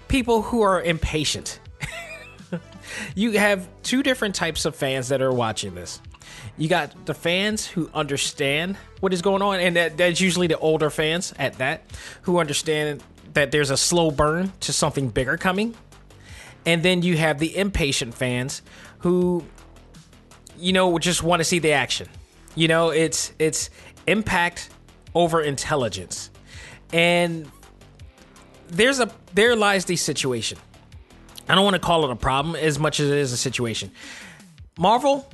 people who are impatient you have two different types of fans that are watching this. You got the fans who understand what is going on, and that, that's usually the older fans at that, who understand that there's a slow burn to something bigger coming. And then you have the impatient fans who, you know, just want to see the action. You know, it's it's impact over intelligence. And there's a there lies the situation. I don't want to call it a problem as much as it is a situation. Marvel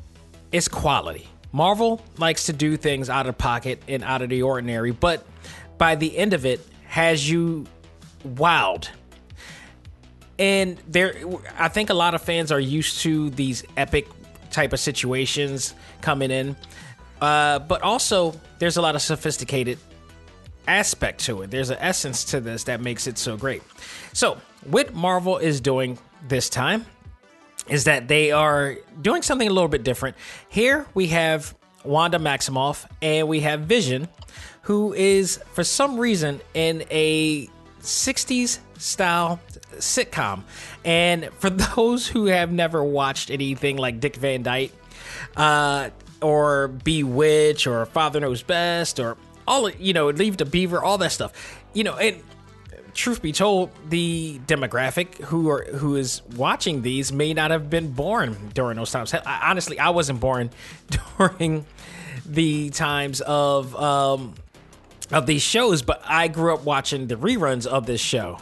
is quality. Marvel likes to do things out of pocket and out of the ordinary, but by the end of it, has you wowed. And there, I think a lot of fans are used to these epic type of situations coming in, uh, but also there's a lot of sophisticated aspect to it. There's an essence to this that makes it so great. So, what Marvel is doing this time is that they are doing something a little bit different. Here we have Wanda Maximoff and we have Vision, who is for some reason in a 60s style sitcom. And for those who have never watched anything like Dick Van Dyke, uh, or Bewitch, or Father Knows Best, or all you know, Leave the Beaver, all that stuff, you know, and truth be told, the demographic who are who is watching these may not have been born during those times. I, honestly, I wasn't born during the times of um, of these shows, but I grew up watching the reruns of this show.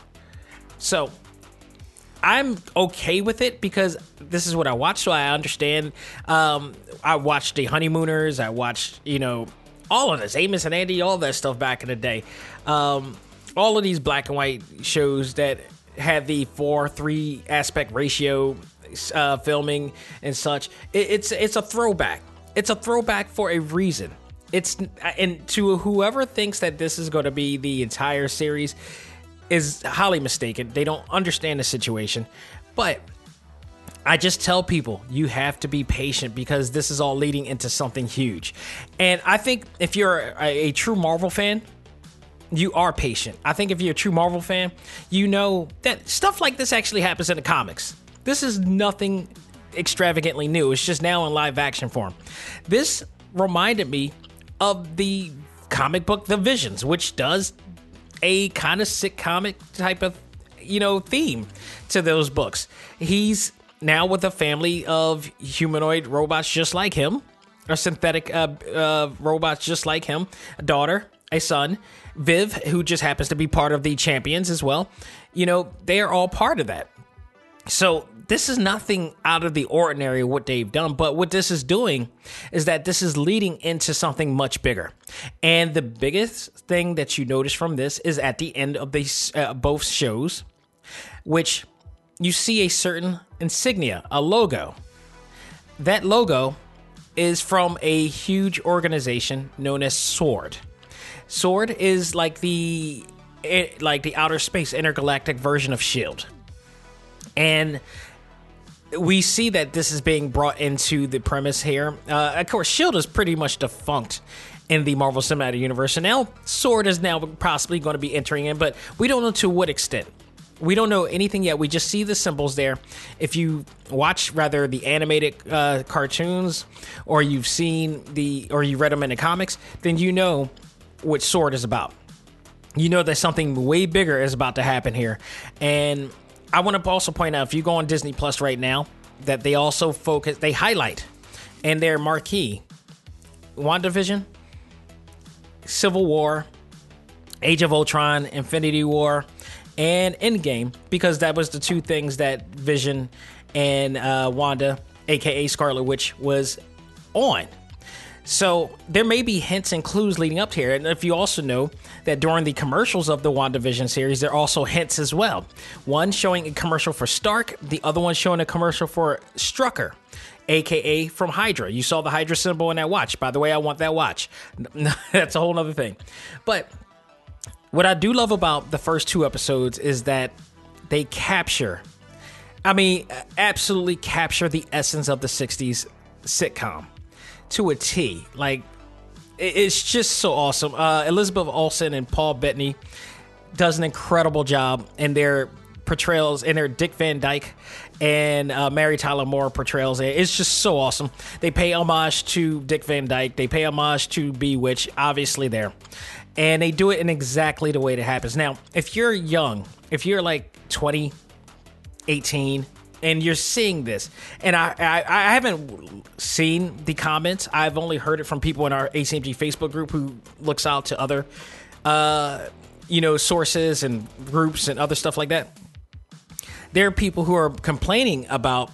So I'm okay with it because this is what I watch, so I understand. Um, I watched the Honeymooners. I watched, you know, all of this, Amos and Andy, all that stuff back in the day. Um, all of these black and white shows that have the four three aspect ratio uh, filming and such. It, it's it's a throwback. It's a throwback for a reason. It's and to whoever thinks that this is going to be the entire series is highly mistaken. They don't understand the situation, but. I just tell people you have to be patient because this is all leading into something huge. And I think if you're a, a true Marvel fan, you are patient. I think if you're a true Marvel fan, you know that stuff like this actually happens in the comics. This is nothing extravagantly new. It's just now in live action form. This reminded me of the comic book The Visions, which does a kind of sick comic type of you know theme to those books. He's now with a family of humanoid robots just like him, or synthetic uh, uh, robots just like him, a daughter, a son, Viv, who just happens to be part of the champions as well. You know, they are all part of that. So this is nothing out of the ordinary what they've done, but what this is doing is that this is leading into something much bigger. And the biggest thing that you notice from this is at the end of these uh, both shows, which you see a certain insignia, a logo. That logo is from a huge organization known as Sword. Sword is like the it, like the outer space intergalactic version of Shield. And we see that this is being brought into the premise here. Uh, of course, Shield is pretty much defunct in the Marvel Cinematic Universe, and now Sword is now possibly going to be entering in, but we don't know to what extent. We don't know anything yet. We just see the symbols there. If you watch rather the animated uh, cartoons, or you've seen the, or you read them in the comics, then you know what Sword is about. You know that something way bigger is about to happen here, and I want to also point out if you go on Disney Plus right now, that they also focus, they highlight in their marquee WandaVision, Civil War, Age of Ultron, Infinity War, and Endgame because that was the two things that Vision and uh, Wanda, aka Scarlet Witch, was on. So there may be hints and clues leading up to here. And if you also know that during the commercials of the WandaVision series, there are also hints as well. One showing a commercial for Stark, the other one showing a commercial for Strucker, aka from Hydra. You saw the Hydra symbol in that watch. By the way, I want that watch. That's a whole other thing. But what I do love about the first two episodes is that they capture, I mean, absolutely capture the essence of the 60s sitcom to a T. Like it's just so awesome. Uh, Elizabeth Olsen and Paul Bettany does an incredible job in their portrayals in their Dick Van Dyke and uh, Mary Tyler Moore portrayals. It's just so awesome. They pay homage to Dick Van Dyke. They pay homage to Bewitch, obviously there, and they do it in exactly the way that happens. Now, if you're young, if you're like 20, 18, and you're seeing this. And I, I, I haven't seen the comments. I've only heard it from people in our ACMG Facebook group who looks out to other, uh, you know, sources and groups and other stuff like that. There are people who are complaining about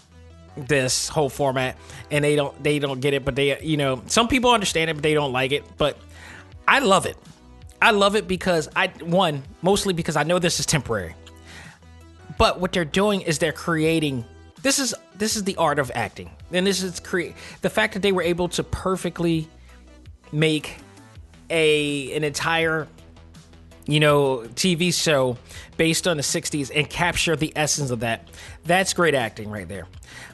this whole format and they don't they don't get it but they you know some people understand it but they don't like it but i love it i love it because i one mostly because i know this is temporary but what they're doing is they're creating this is this is the art of acting. And this is create the fact that they were able to perfectly make a an entire you know TV show based on the 60s and capture the essence of that. That's great acting right there.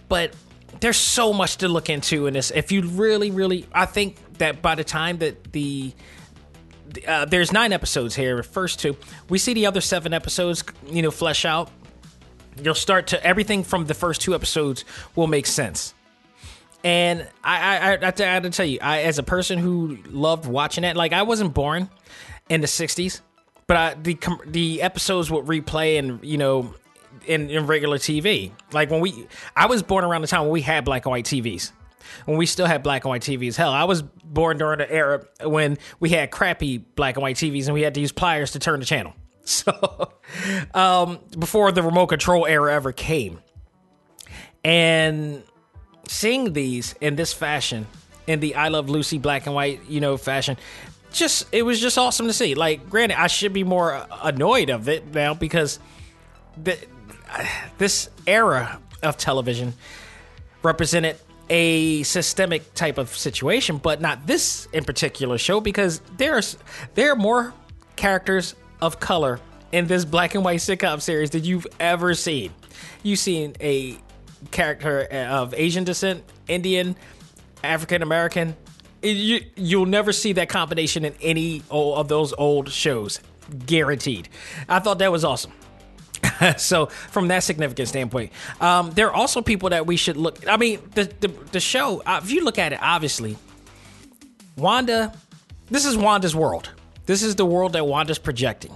But there's so much to look into in this. If you really really I think that by the time that the uh, there's nine episodes here. First two, we see the other seven episodes, you know, flesh out you'll start to everything from the first two episodes will make sense. And I, I, I, I have to tell you, I, as a person who loved watching it, like I wasn't born in the '60s, but I, the the episodes would replay and you know in, in regular TV. Like when we, I was born around the time when we had black and white TVs when we still had black and white TVs. Hell, I was born during the era when we had crappy black and white TVs and we had to use pliers to turn the channel. So, um, before the remote control era ever came. And seeing these in this fashion, in the I Love Lucy black and white, you know, fashion, just it was just awesome to see. Like, granted, I should be more annoyed of it now because the, this era of television represented a systemic type of situation, but not this in particular show because there's there are more characters of color in this black and white sitcom series that you've ever seen. You've seen a character of Asian descent, Indian, African American. You, you'll never see that combination in any of those old shows guaranteed. I thought that was awesome. so from that significant standpoint, um, there are also people that we should look. I mean, the the, the show. Uh, if you look at it, obviously, Wanda. This is Wanda's world. This is the world that Wanda's projecting,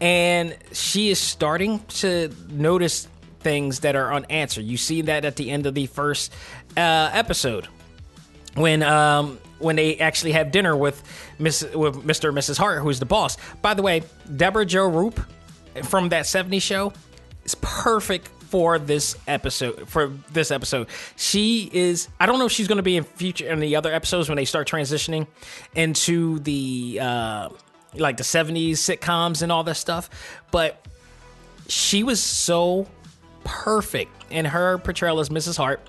and she is starting to notice things that are unanswered. You see that at the end of the first uh, episode when um, when they actually have dinner with Miss with Mr. and Mrs. Hart, who's the boss. By the way, Debra Jo Rupp from that 70s show is perfect for this episode for this episode. She is i don't know if she's going to be in future in the other episodes when they start transitioning into the uh like the 70s sitcoms and all that stuff but she was so perfect in her portrayal as mrs hart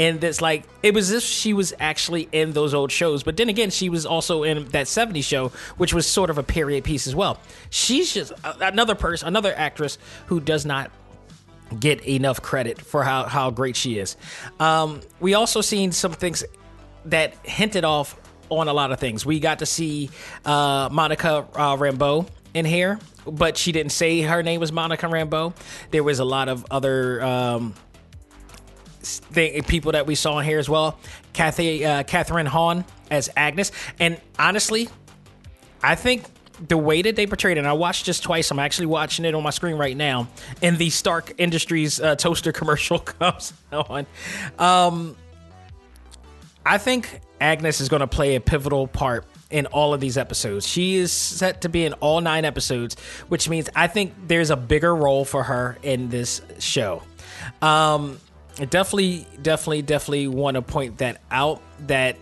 and it's like it was as if she was actually in those old shows but then again she was also in that 70s show which was sort of a period piece as well. She's just another person another actress who does not get enough credit for how, how great she is. Um, we also seen some things that hinted off on a lot of things. We got to see uh, monica uh, rambeau in here but she didn't say her name was monica rambeau. There was a lot of other um, people that we saw in here as well. Kathy, uh, Kathryn Hahn as Agnes, and honestly, I think the way that they portrayed it, and I watched just twice. I'm actually watching it on my screen right now, and the Stark Industries uh, toaster commercial comes on. Um, I think Agnes is going to play a pivotal part in all of these episodes. She is set to be in all nine episodes, which means I think there's a bigger role for her in this show. Um, definitely, definitely, definitely want to point that out. That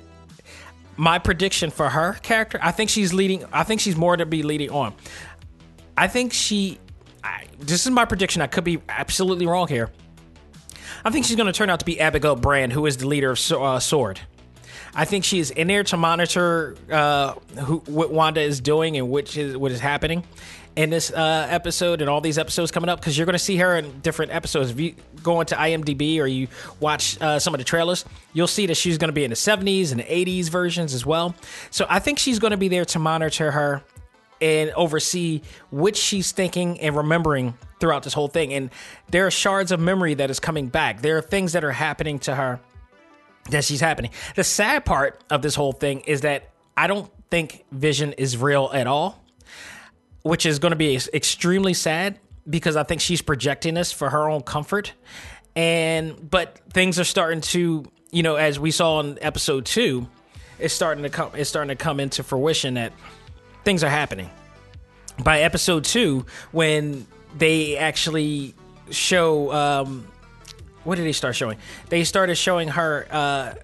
my prediction for her character, I think she's leading. I think she's more to be leading on. I think she. I, this is my prediction. I could be absolutely wrong here. I think she's going to turn out to be Abigail Brand, who is the leader of uh, Sword. I think she is in there to monitor uh, who, what Wanda is doing and which is what is happening in this uh, episode and all these episodes coming up because you're going to see her in different episodes. If you go into IMDb or you watch uh, some of the trailers, you'll see that she's going to be in the 70s and the 80s versions as well. So I think she's going to be there to monitor her and oversee which she's thinking and remembering throughout this whole thing. And there are shards of memory that is coming back. There are things that are happening to her that she's happening. The sad part of this whole thing is that I don't think Vision is real at all, which is going to be extremely sad because I think she's projecting this for her own comfort. And but things are starting to, you know, as we saw in episode 2, it's starting to come it's starting to come into fruition that things are happening. By episode 2 when they actually show um what did they start showing? They started showing her uh,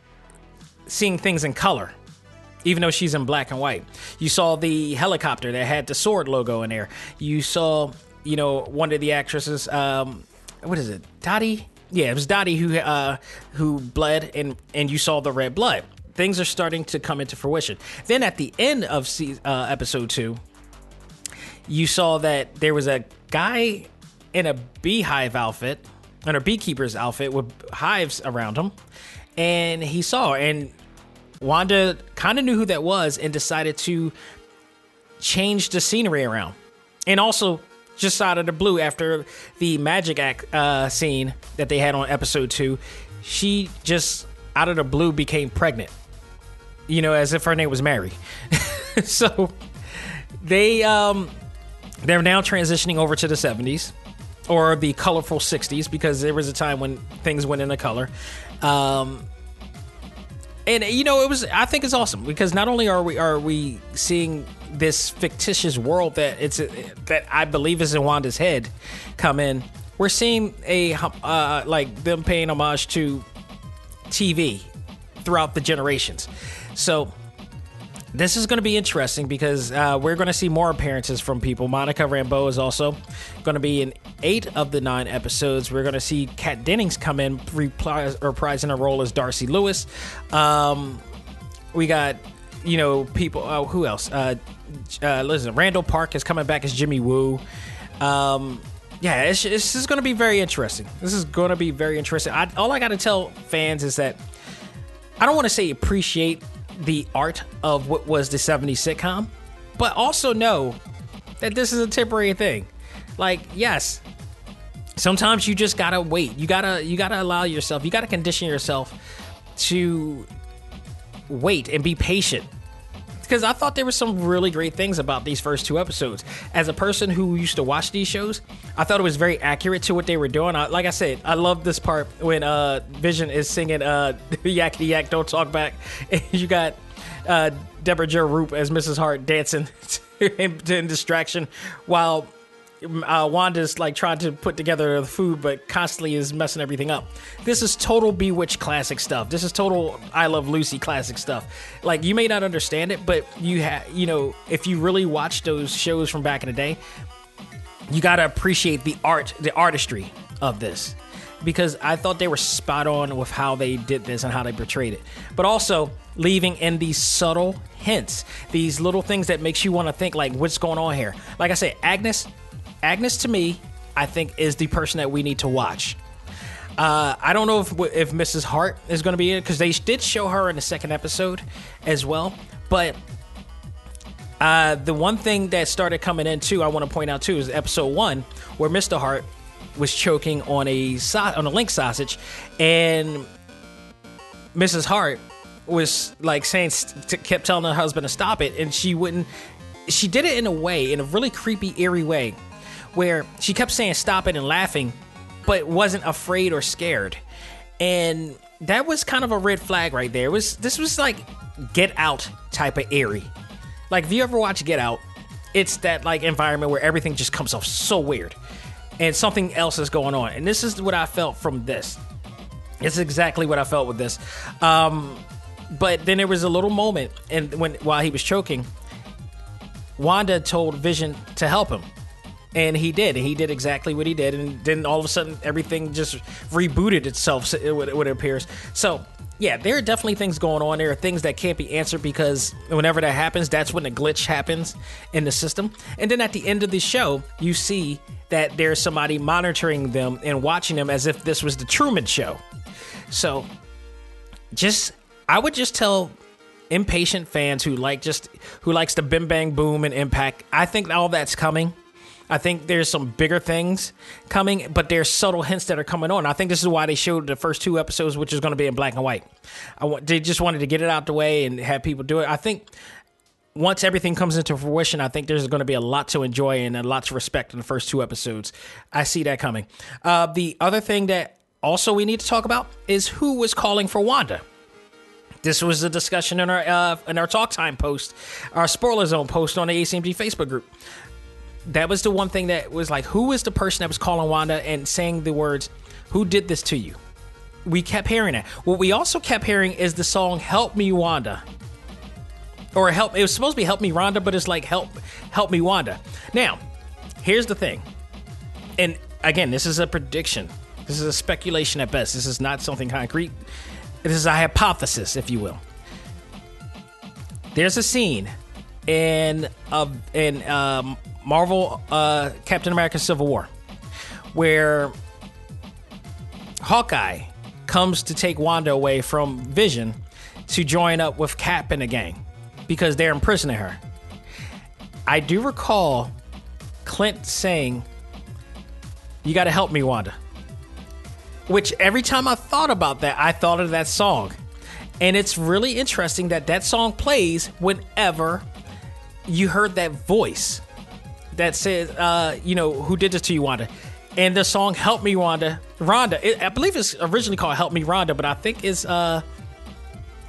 seeing things in color, even though she's in black and white. You saw the helicopter that had the sword logo in there. You saw, you know, one of the actresses. Um, what is it, Dottie? Yeah, it was Dottie who uh, who bled, and and you saw the red blood. Things are starting to come into fruition. Then at the end of uh, episode two, you saw that there was a guy in a beehive outfit in a beekeeper's outfit with hives around him, and he saw. And Wanda kind of knew who that was and decided to change the scenery around. And also, just out of the blue, after the magic act uh, scene that they had on episode two, she just out of the blue became pregnant. You know, as if her name was Mary. so they um they're now transitioning over to the 70s or the colorful 60s because there was a time when things went into color um, and you know it was i think it's awesome because not only are we are we seeing this fictitious world that it's that i believe is in wanda's head come in we're seeing a uh, like them paying homage to tv throughout the generations. So this is going to be interesting because uh, we're going to see more appearances from people. Monica Rambeau is also going to be in eight of the nine episodes. We're going to see Kat Dennings come in, reprising a role as Darcy Lewis. Um, we got, you know, people. Uh, who else? Uh, uh, listen, Randall Park is coming back as Jimmy Woo. Um, yeah, it's just going to be very interesting. This is going to be very interesting. I, all I got to tell fans is that I don't want to say appreciate the art of what was the 70s sitcom, but also know that this is a temporary thing. Like, yes, sometimes you just gotta wait. You gotta you gotta allow yourself. You gotta condition yourself to wait and be patient. Because I thought there were some really great things about these first two episodes. As a person who used to watch these shows, I thought it was very accurate to what they were doing. I, like I said, I love this part when uh, Vision is singing uh, "Yakety Yak, Don't Talk Back." And you got uh, Debra Jo Rupp as Mrs. Hart dancing in, in distraction while uh, Wanda's like trying to put together the food, but constantly is messing everything up. This is total Bewitched classic stuff. This is total I Love Lucy classic stuff. Like you may not understand it, but you have you know if you really watch those shows from back in the day, you gotta appreciate the art, the artistry of this. Because I thought they were spot on with how they did this and how they portrayed it, but also leaving in these subtle hints, these little things that makes you want to think like, what's going on here? Like I said, Agnes Agnes, to me, I think is the person that we need to watch. Uh, I don't know if if Mrs. Hart is going to be in because they did show her in the second episode as well. But uh, the one thing that started coming in too, I want to point out too, is episode one where Mr. Hart was choking on a so- on a link sausage, and Mrs. Hart was like saying kept telling her husband to stop it, and she wouldn't. She did it in a way, in a really creepy, eerie way, where she kept saying stop it and laughing, but wasn't afraid or scared. And that was kind of a red flag right there. It was this was like get out type of eerie. Like if you ever watch Get Out, it's that like environment where everything just comes off so weird. And something else is going on. And this is what I felt from this. It's exactly what I felt with this. Um, but then there was a little moment and when while he was choking, Wanda told Vision to help him and he did. He did exactly what he did, and then all of a sudden everything just rebooted itself. What it appears. So yeah, there are definitely things going on. There are things that can't be answered because whenever that happens, that's when the glitch happens in the system. And then at the end of the show, you see that there's somebody monitoring them and watching them as if this was the Truman Show. So just I would just tell impatient fans who like just who likes the bim bang boom and impact. I think all that's coming. I think there's some bigger things coming, but there's subtle hints that are coming on. I think this is why they showed the first two episodes, which is going to be in black and white. They just wanted to get it out the way and have people do it. I think once everything comes into fruition, I think there's going to be a lot to enjoy and a lot to respect in the first two episodes. I see that coming. Uh, the other thing that also we need to talk about is who was calling for Wanda. This was a discussion in our uh, in our talk time post, our spoiler zone post on the ACMG Facebook group that was the one thing that was like, who is the person that was calling Wanda and saying the words, "Who did this to you?" We kept hearing that. What we also kept hearing is the song "Help Me, Wanda," or "Help." It was supposed to be "Help Me, Wanda," but it's like "Help, Help Me, Wanda." Now, here's the thing, and again, this is a prediction. This is a speculation at best. This is not something concrete. This is a hypothesis, if you will. There's a scene in uh, in um, Marvel uh, Captain America Civil War, where Hawkeye comes to take Wanda away from Vision to join up with Cap and the gang because they're imprisoning her. I do recall Clint saying, You got to help me, Wanda. Which every time I thought about that, I thought of that song. And it's really interesting that that song plays whenever you heard that voice that said, uh, you know, who did this to you, Wanda? And the song "Help Me, Wanda," Rhonda. It, I believe it's originally called "Help Me, Rhonda," but I think it's uh,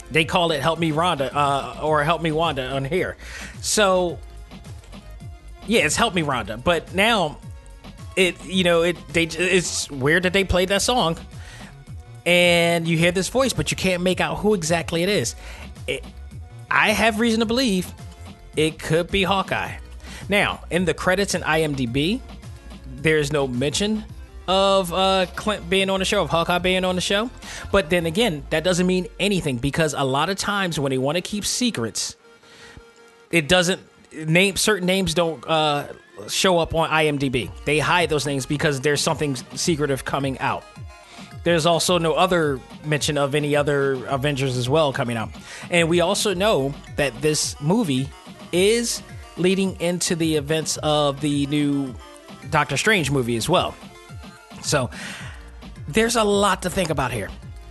they call it "Help Me, Rhonda" uh, or "Help Me, Wanda" on here. So, yeah, it's "Help Me, Rhonda." But now, it you know it they it's weird that they played that song, and you hear this voice, but you can't make out who exactly it is. It, I have reason to believe it could be Hawkeye. Now, in the credits in IMDb, there's no mention of uh, Clint being on the show, of Hawkeye being on the show. But then again, that doesn't mean anything because a lot of times when they want to keep secrets, it doesn't name certain names don't uh, show up on IMDb. They hide those names because there's something secretive coming out. There's also no other mention of any other Avengers as well coming out. And we also know that this movie is leading into the events of the new Doctor Strange movie as well. So there's a lot to think about here.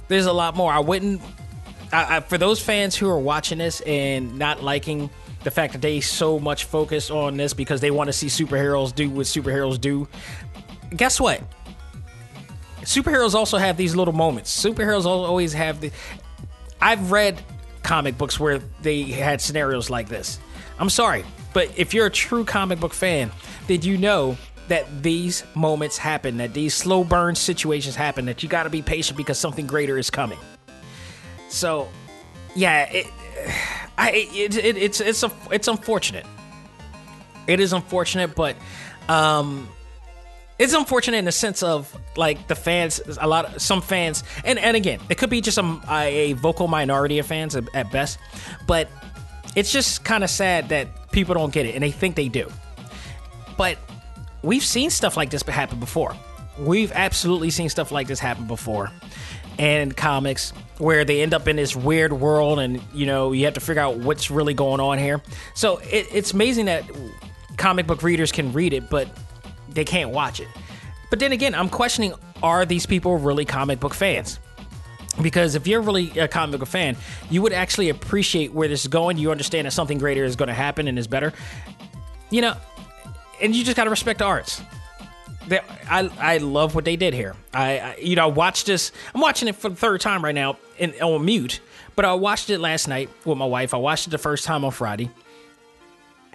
There's a lot more. I wouldn't. I, I, for those fans who are watching this and not liking the fact that they so much focus on this because they want to see superheroes do what superheroes do. Guess what? Superheroes also have these little moments. Superheroes always have the. I've read comic books where they had scenarios like this. I'm sorry, but if you're a true comic book fan, did you know that these moments happen, that these slow burn situations happen, that you got to be patient because something greater is coming. So, yeah, it, I, it, it, it's it's a, it's unfortunate. It is unfortunate, but um, it's unfortunate in the sense of like the fans, a lot, of, some fans, and and again, it could be just a, a vocal minority of fans at, at best, but it's just kind of sad that people don't get it and they think they do. But we've seen stuff like this happen before. We've absolutely seen stuff like this happen before and comics where they end up in this weird world and you know you have to figure out what's really going on here so it, it's amazing that comic book readers can read it but they can't watch it but then again i'm questioning are these people really comic book fans because if you're really a comic book fan you would actually appreciate where this is going you understand that something greater is going to happen and is better you know and you just got to respect the arts they, I I love what they did here. I, I, you know I watched this. I'm watching it for the third time right now in on mute. But I watched it last night with my wife. I watched it the first time on Friday.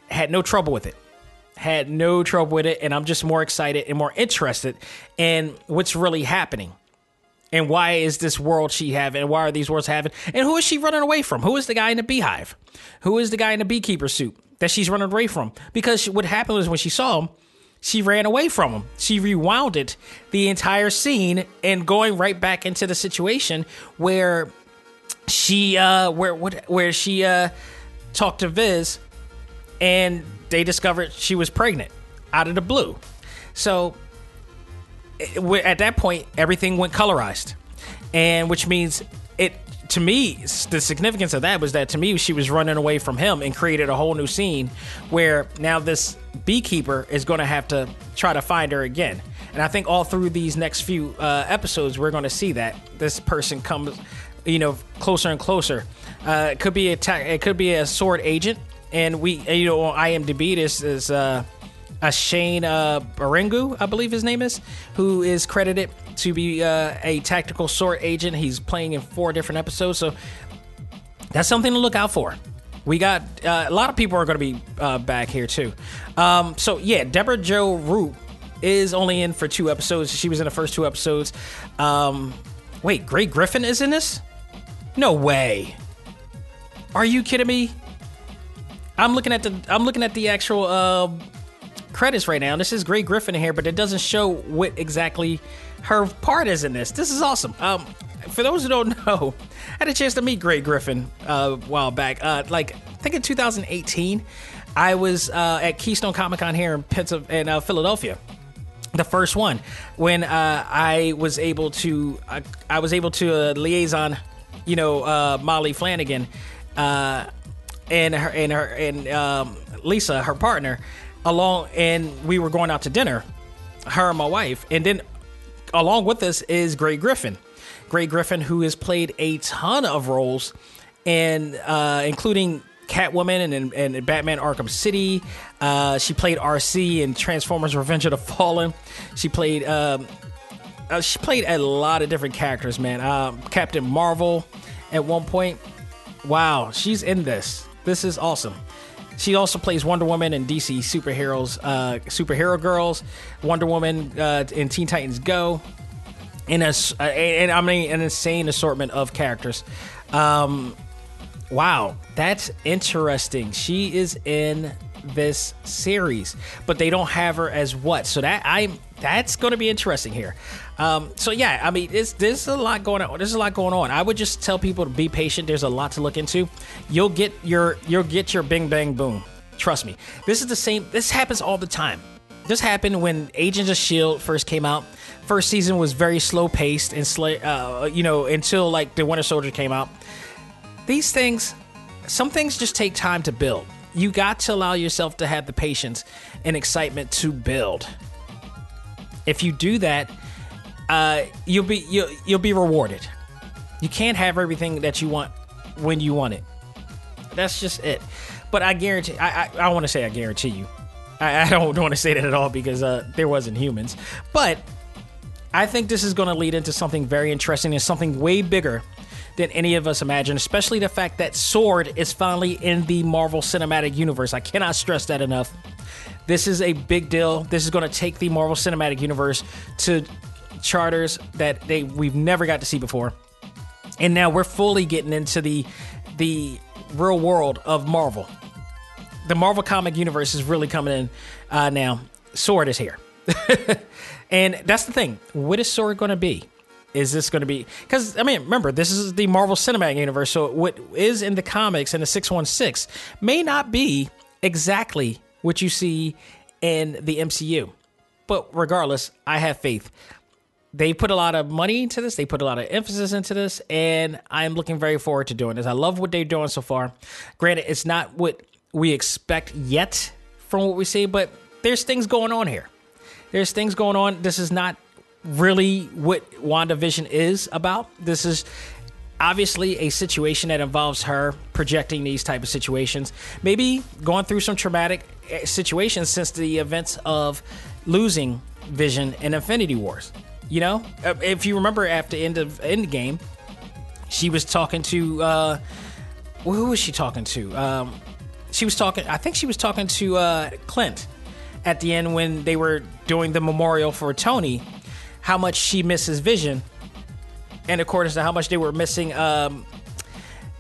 Had no trouble with it. Had no trouble with it, and I'm just more excited and more interested in what's really happening. And why is this world she having? And why are these worlds having? And who is she running away from? Who is the guy in the beehive? Who is the guy in the beekeeper suit that she's running away from? Because what happened was when she saw him, she ran away from him. She rewounded the entire scene and going right back into the situation where she uh where what where she uh talked to Viz and they discovered she was pregnant out of the blue. So at that point everything went colorized. And which means it to me, the significance of that was that to me, she was running away from him and created a whole new scene where now this beekeeper is going to have to try to find her again. And I think all through these next few uh, episodes, we're going to see that this person comes, you know, closer and closer. Uh, it could be a ta- it could be a sword agent, and we, you know, on IMDb, this is uh, a Shane uh, Barengu, I believe his name is, who is credited to be uh, a tactical sword agent. He's playing in four different episodes, so that's something to look out for. We got uh, a lot of people are going to be uh, back here too. Um, so yeah, Debra Jo Rupp is only in for two episodes. She was in the first two episodes. Um, wait, Grey Griffin is in this? No way. Are you kidding me? I'm looking at the I'm looking at the actual uh, credits right now. This is Grey Griffin here, but it doesn't show what exactly her part is in this. This is awesome. Um, for those who don't know, I had a chance to meet Grey Griffin uh, a while back. Uh, like I think in 2018, I was uh, at Keystone Comic Con here in, Pennsylvania, in uh, Philadelphia. The first one when uh, I was able to, uh, I was able to liaison, you know, Maile Flanagan, and her and her and um, Lisa, her partner, along, and we were going out to dinner, her and my wife, and then along with us is Grey Griffin. Grey Griffin, who has played a ton of roles, and uh, including Catwoman and, and, Batman Arkham City. Uh, she played Arcee in Transformers: Revenge of the Fallen. She played um, uh, she played a lot of different characters, man. Um, Captain Marvel at one point. Wow, she's in this. This is awesome. She also plays Wonder Woman in DC superheroes, uh, superhero girls, Wonder Woman uh, in Teen Titans Go, in a, uh, and I mean an insane assortment of characters. Um, wow, that's interesting. She is in this series, but they don't have her as what? So that I that's going to be interesting here. Um, so yeah, I mean, there's a lot going on. There's a lot going on. I would just tell people to be patient. There's a lot to look into. You'll get your you'll get your bing bang boom. Trust me. This is the same. This happens all the time. This happened when Agents of Shield first came out. First season was very slow paced and sl- uh, you know until like the Winter Soldier came out. These things, some things just take time to build. you got to allow yourself to have the patience and excitement to build. If you do that, uh, you'll be you'll, you'll be rewarded. You can't have everything that you want when you want it. That's just it. But I guarantee, I I, I want to say I guarantee you. I, I don't want to say that at all because uh, there wasn't humans. But I think this is going to lead into something very interesting and something way bigger than any of us imagine, especially the fact that Sword is finally in the Marvel Cinematic Universe. I cannot stress that enough. This is a big deal. This is going to take the Marvel Cinematic Universe to charters that they we've never got to see before. And now we're fully getting into the the real world of Marvel. The Marvel comic universe is really coming in uh, now. Sword is here. and that's the thing. What is Sword going to be? Is this going to be because I mean, remember this is the Marvel Cinematic Universe, so what is in the comics in the six one six may not be exactly what you see in the MCU. But regardless, I have faith. They put a lot of money into this. They put a lot of emphasis into this, and I'm looking very forward to doing this. I love what they're doing so far. Granted, it's not what we expect yet from what we see, but there's things going on here. There's things going on. This is not really what WandaVision is about. This is obviously a situation that involves her projecting these type of situations maybe going through some traumatic eh, situations since the events of losing vision in infinity wars. You know Uh, if you remember after end of endgame she was talking to uh who was she talking to? Um she was talking i think she was talking to uh clint at the end when they were doing the memorial for tony how much she misses vision in accordance to how much they were missing um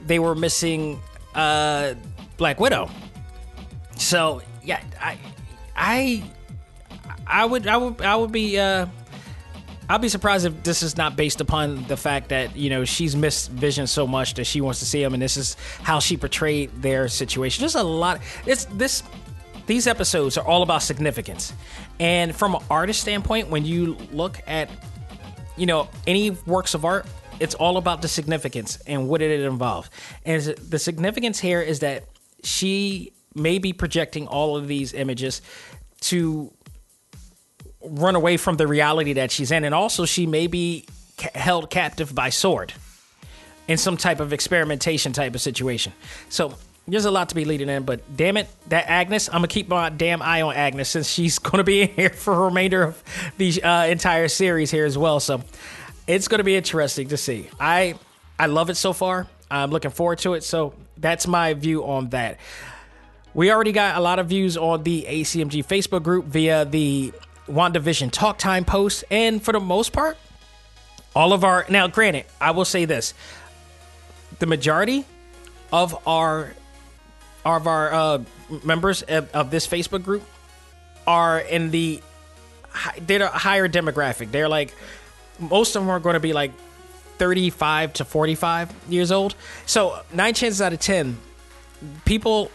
they were missing uh black widow so yeah i i i would i would i would be uh I'll be surprised if this is not based upon the fact that you know she's missed Vision so much that she wants to see him, and this is how she portrayed their situation. There's a lot. It's this. These episodes are all about significance, and from an artist standpoint, when you look at you know any works of art, it's all about the significance and what did it involve. And the significance here is that she may be projecting all of these images to run away from the reality that she's in, and also she may be ca- held captive by sword in some type of experimentation type of situation. So there's a lot to be leading in, but damn it, that Agnes, I'm gonna keep my damn eye on Agnes since she's gonna be in here for the remainder of the uh, entire series here as well. So it's gonna be interesting to see. I I love it so far. I'm looking forward to it. So that's my view on that. We already got a lot of views on the ACMG Facebook group via the WandaVision Talk Time post, and for the most part, all of our now, granted, I will say this: the majority of our of our uh, members of, of this Facebook group are in the they're a higher demographic. They're like most of them are going to be like 35 to 45 years old. So nine chances out of ten, people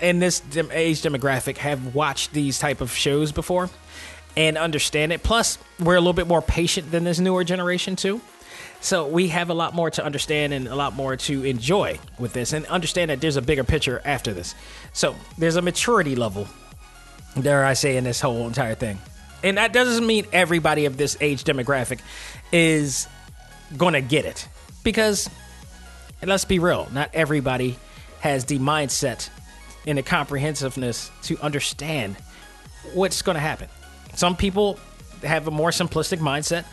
in this age demographic have watched these type of shows before and understand it. Plus, we're a little bit more patient than this newer generation too. So we have a lot more to understand and a lot more to enjoy with this, and understand that there's a bigger picture after this. So there's a maturity level, dare I say, in this whole entire thing. And that doesn't mean everybody of this age demographic is going to get it, because let's be real, not everybody has the mindset and the comprehensiveness to understand what's going to happen. Some people have a more simplistic mindset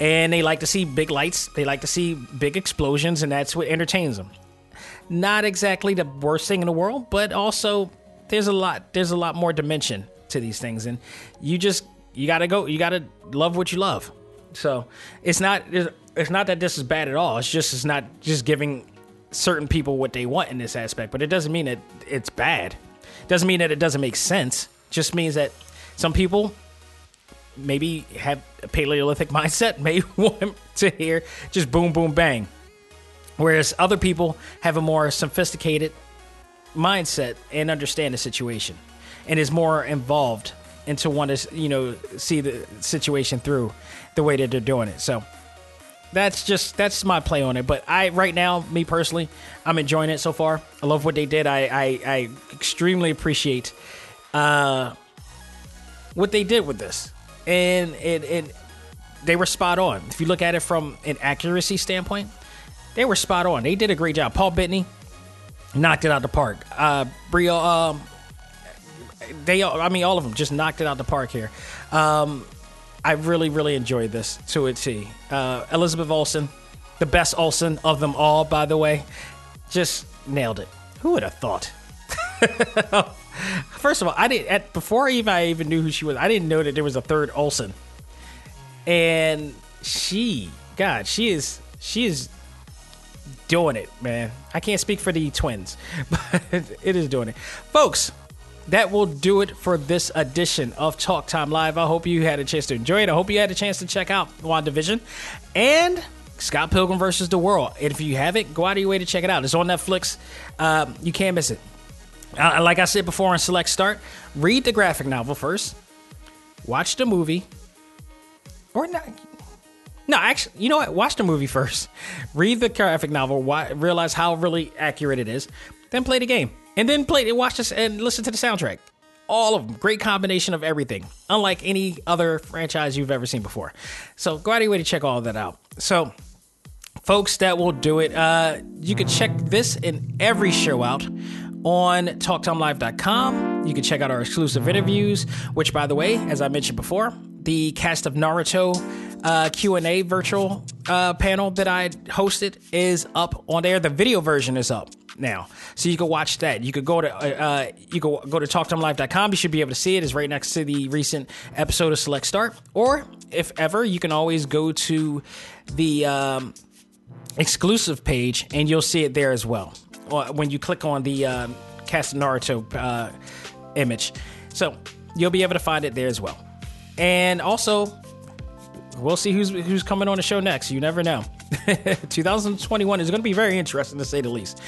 and they like to see big lights, they like to see big explosions, and that's what entertains them. Not exactly the worst thing in the world, but also there's a lot there's a lot more dimension to these things and you just you got to go you got to love what you love. So, it's not it's not that this is bad at all. It's just it's not just giving certain people what they want in this aspect, but it doesn't mean that it's bad. Doesn't mean that it doesn't make sense. Just means that some people maybe have a Paleolithic mindset, may want to hear just boom, boom, bang. Whereas other people have a more sophisticated mindset and understand the situation and is more involved into want to, you know, see the situation through the way that they're doing it. So that's just that's my play on it. But I right now, me personally, I'm enjoying it so far. I love what they did. I I, I extremely appreciate uh, what they did with this, and it it they were spot on. If you look at it from an accuracy standpoint, they were spot on. They did a great job. Paul Bettany knocked it out the park. Uh, Brio, um, they, I mean, all of them just knocked it out the park here. Um, I really, really enjoyed this to a T. Uh, Elizabeth Olsen, the best Olsen of them all, by the way, just nailed it. Who would have thought? First of all, I didn't at, before even I even knew who she was. I didn't know that there was a third Olsen, and she, God, she is she is doing it, man. I can't speak for the twins, but it is doing it, folks that will do it for this edition of Talk Time Live. I hope you had a chance to enjoy it. I hope you had a chance to check out WandaVision and Scott Pilgrim versus the World. And if you haven't, go out of your way to check it out. It's on Netflix. Um, you can't miss it. Uh, like I said before on Select Start, read the graphic novel first, watch the movie, or not. No, actually, you know what? Watch the movie first. Read the graphic novel. Realize how really accurate it is. Then play the game and then play it, watch this, and listen to the soundtrack. All of them, great combination of everything, unlike any other franchise you've ever seen before. So go out of your way to check all that out. So, folks, that will do it. Uh, you can check this and every show out on TalkTimeLive.com. You can check out our exclusive interviews, which, by the way, as I mentioned before, the cast of Naruto uh, Q&A virtual uh, panel that I hosted is up on there. The video version is up now, so you can watch that. You could go to uh, uh you go go to talktimelive.com. You should be able to see it. It's right next to the recent episode of Select Start. Or if ever, you can always go to the um, exclusive page and you'll see it there as well. When you click on the uh, cast Naruto uh, image, so you'll be able to find it there as well. And also, we'll see who's who's coming on the show next. You never know. 2021 is going to be very interesting to say the least.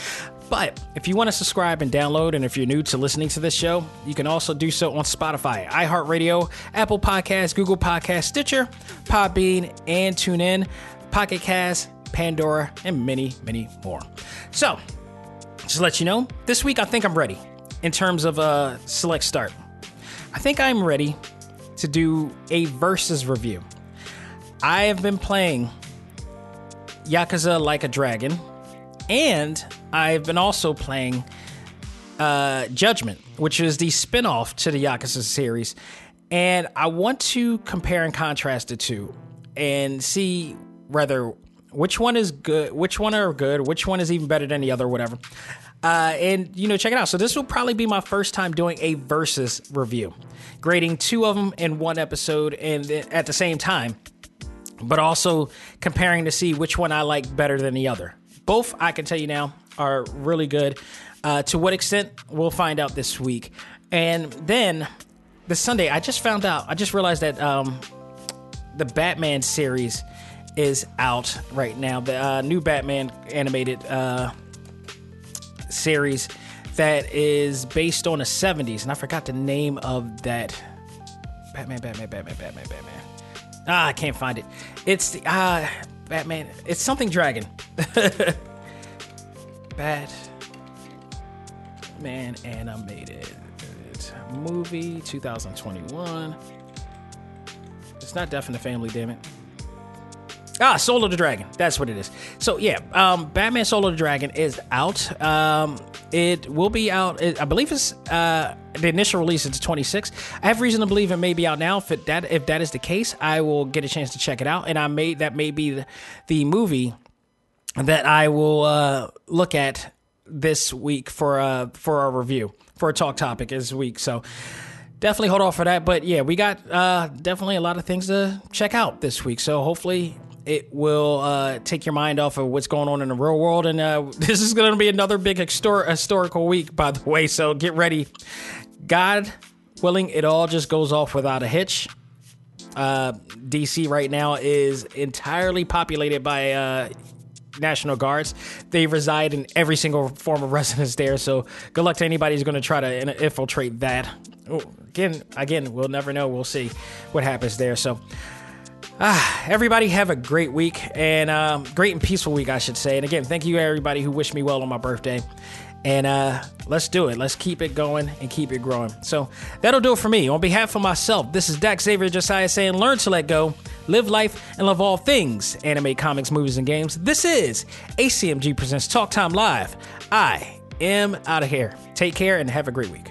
But if you want to subscribe and download, and if you're new to listening to this show, you can also do so on Spotify, iHeartRadio, Apple Podcasts, Google Podcasts, Stitcher, Podbean, and TuneIn, Pocket Cast, Pandora, and many, many more. So, just let you know, this week I think I'm ready in terms of a select start. I think I'm ready to do a versus review. I have been playing Yakuza Like a Dragon, and I've been also playing uh, Judgment, which is the spinoff to the Yakuza series. And I want to compare and contrast the two and see whether which one is good, which one are good, which one is even better than the other, whatever. Uh, and you know, check it out. So this will probably be my first time doing a versus review, grading two of them in one episode and at the same time but also comparing to see which one I like better than the other. Both, I can tell you now, are really good. Uh, to what extent, we'll find out this week. And then the Sunday, I just found out, I just realized that um, the Batman series is out right now. The uh, new Batman animated uh, series that is based on the 70s. And I forgot the name of that. Batman, Batman, Batman, Batman, Batman. Ah, I can't find it. It's the ah Batman. It's something dragon. Batman animated movie 2021. It's not Death in the Family, damn it. Ah, Soul of the Dragon. That's what it is. So yeah, um, Batman Soul of the Dragon is out. Um, it will be out. I believe it's uh, the initial release is 26. I have reason to believe it may be out now. If it, that if that is the case, I will get a chance to check it out. And I may that may be the, the movie that I will uh, look at this week for uh for our review for a talk topic this week. So definitely hold off for that. But yeah, we got uh, definitely a lot of things to check out this week. So hopefully it will uh, take your mind off of what's going on in the real world. And uh, this is going to be another big histor- historical week, by the way. So get ready. God willing, it all just goes off without a hitch. Uh, DC right now is entirely populated by uh, National Guards. They reside in every single form of residence there. So good luck to anybody who's going to try to infiltrate that. again, again, we'll never know. We'll see what happens there. So Ah, everybody have a great week and um, great and peaceful week, I should say. And again, thank you everybody who wished me well on my birthday. And uh, let's do it. Let's keep it going and keep it growing. So that'll do it for me. On behalf of myself, this is Dak Xavier Josiah saying, learn to let go, live life, and love all things anime, comics, movies, and games. This is ACMG Presents Talk Time Live. I am out of here. Take care and have a great week.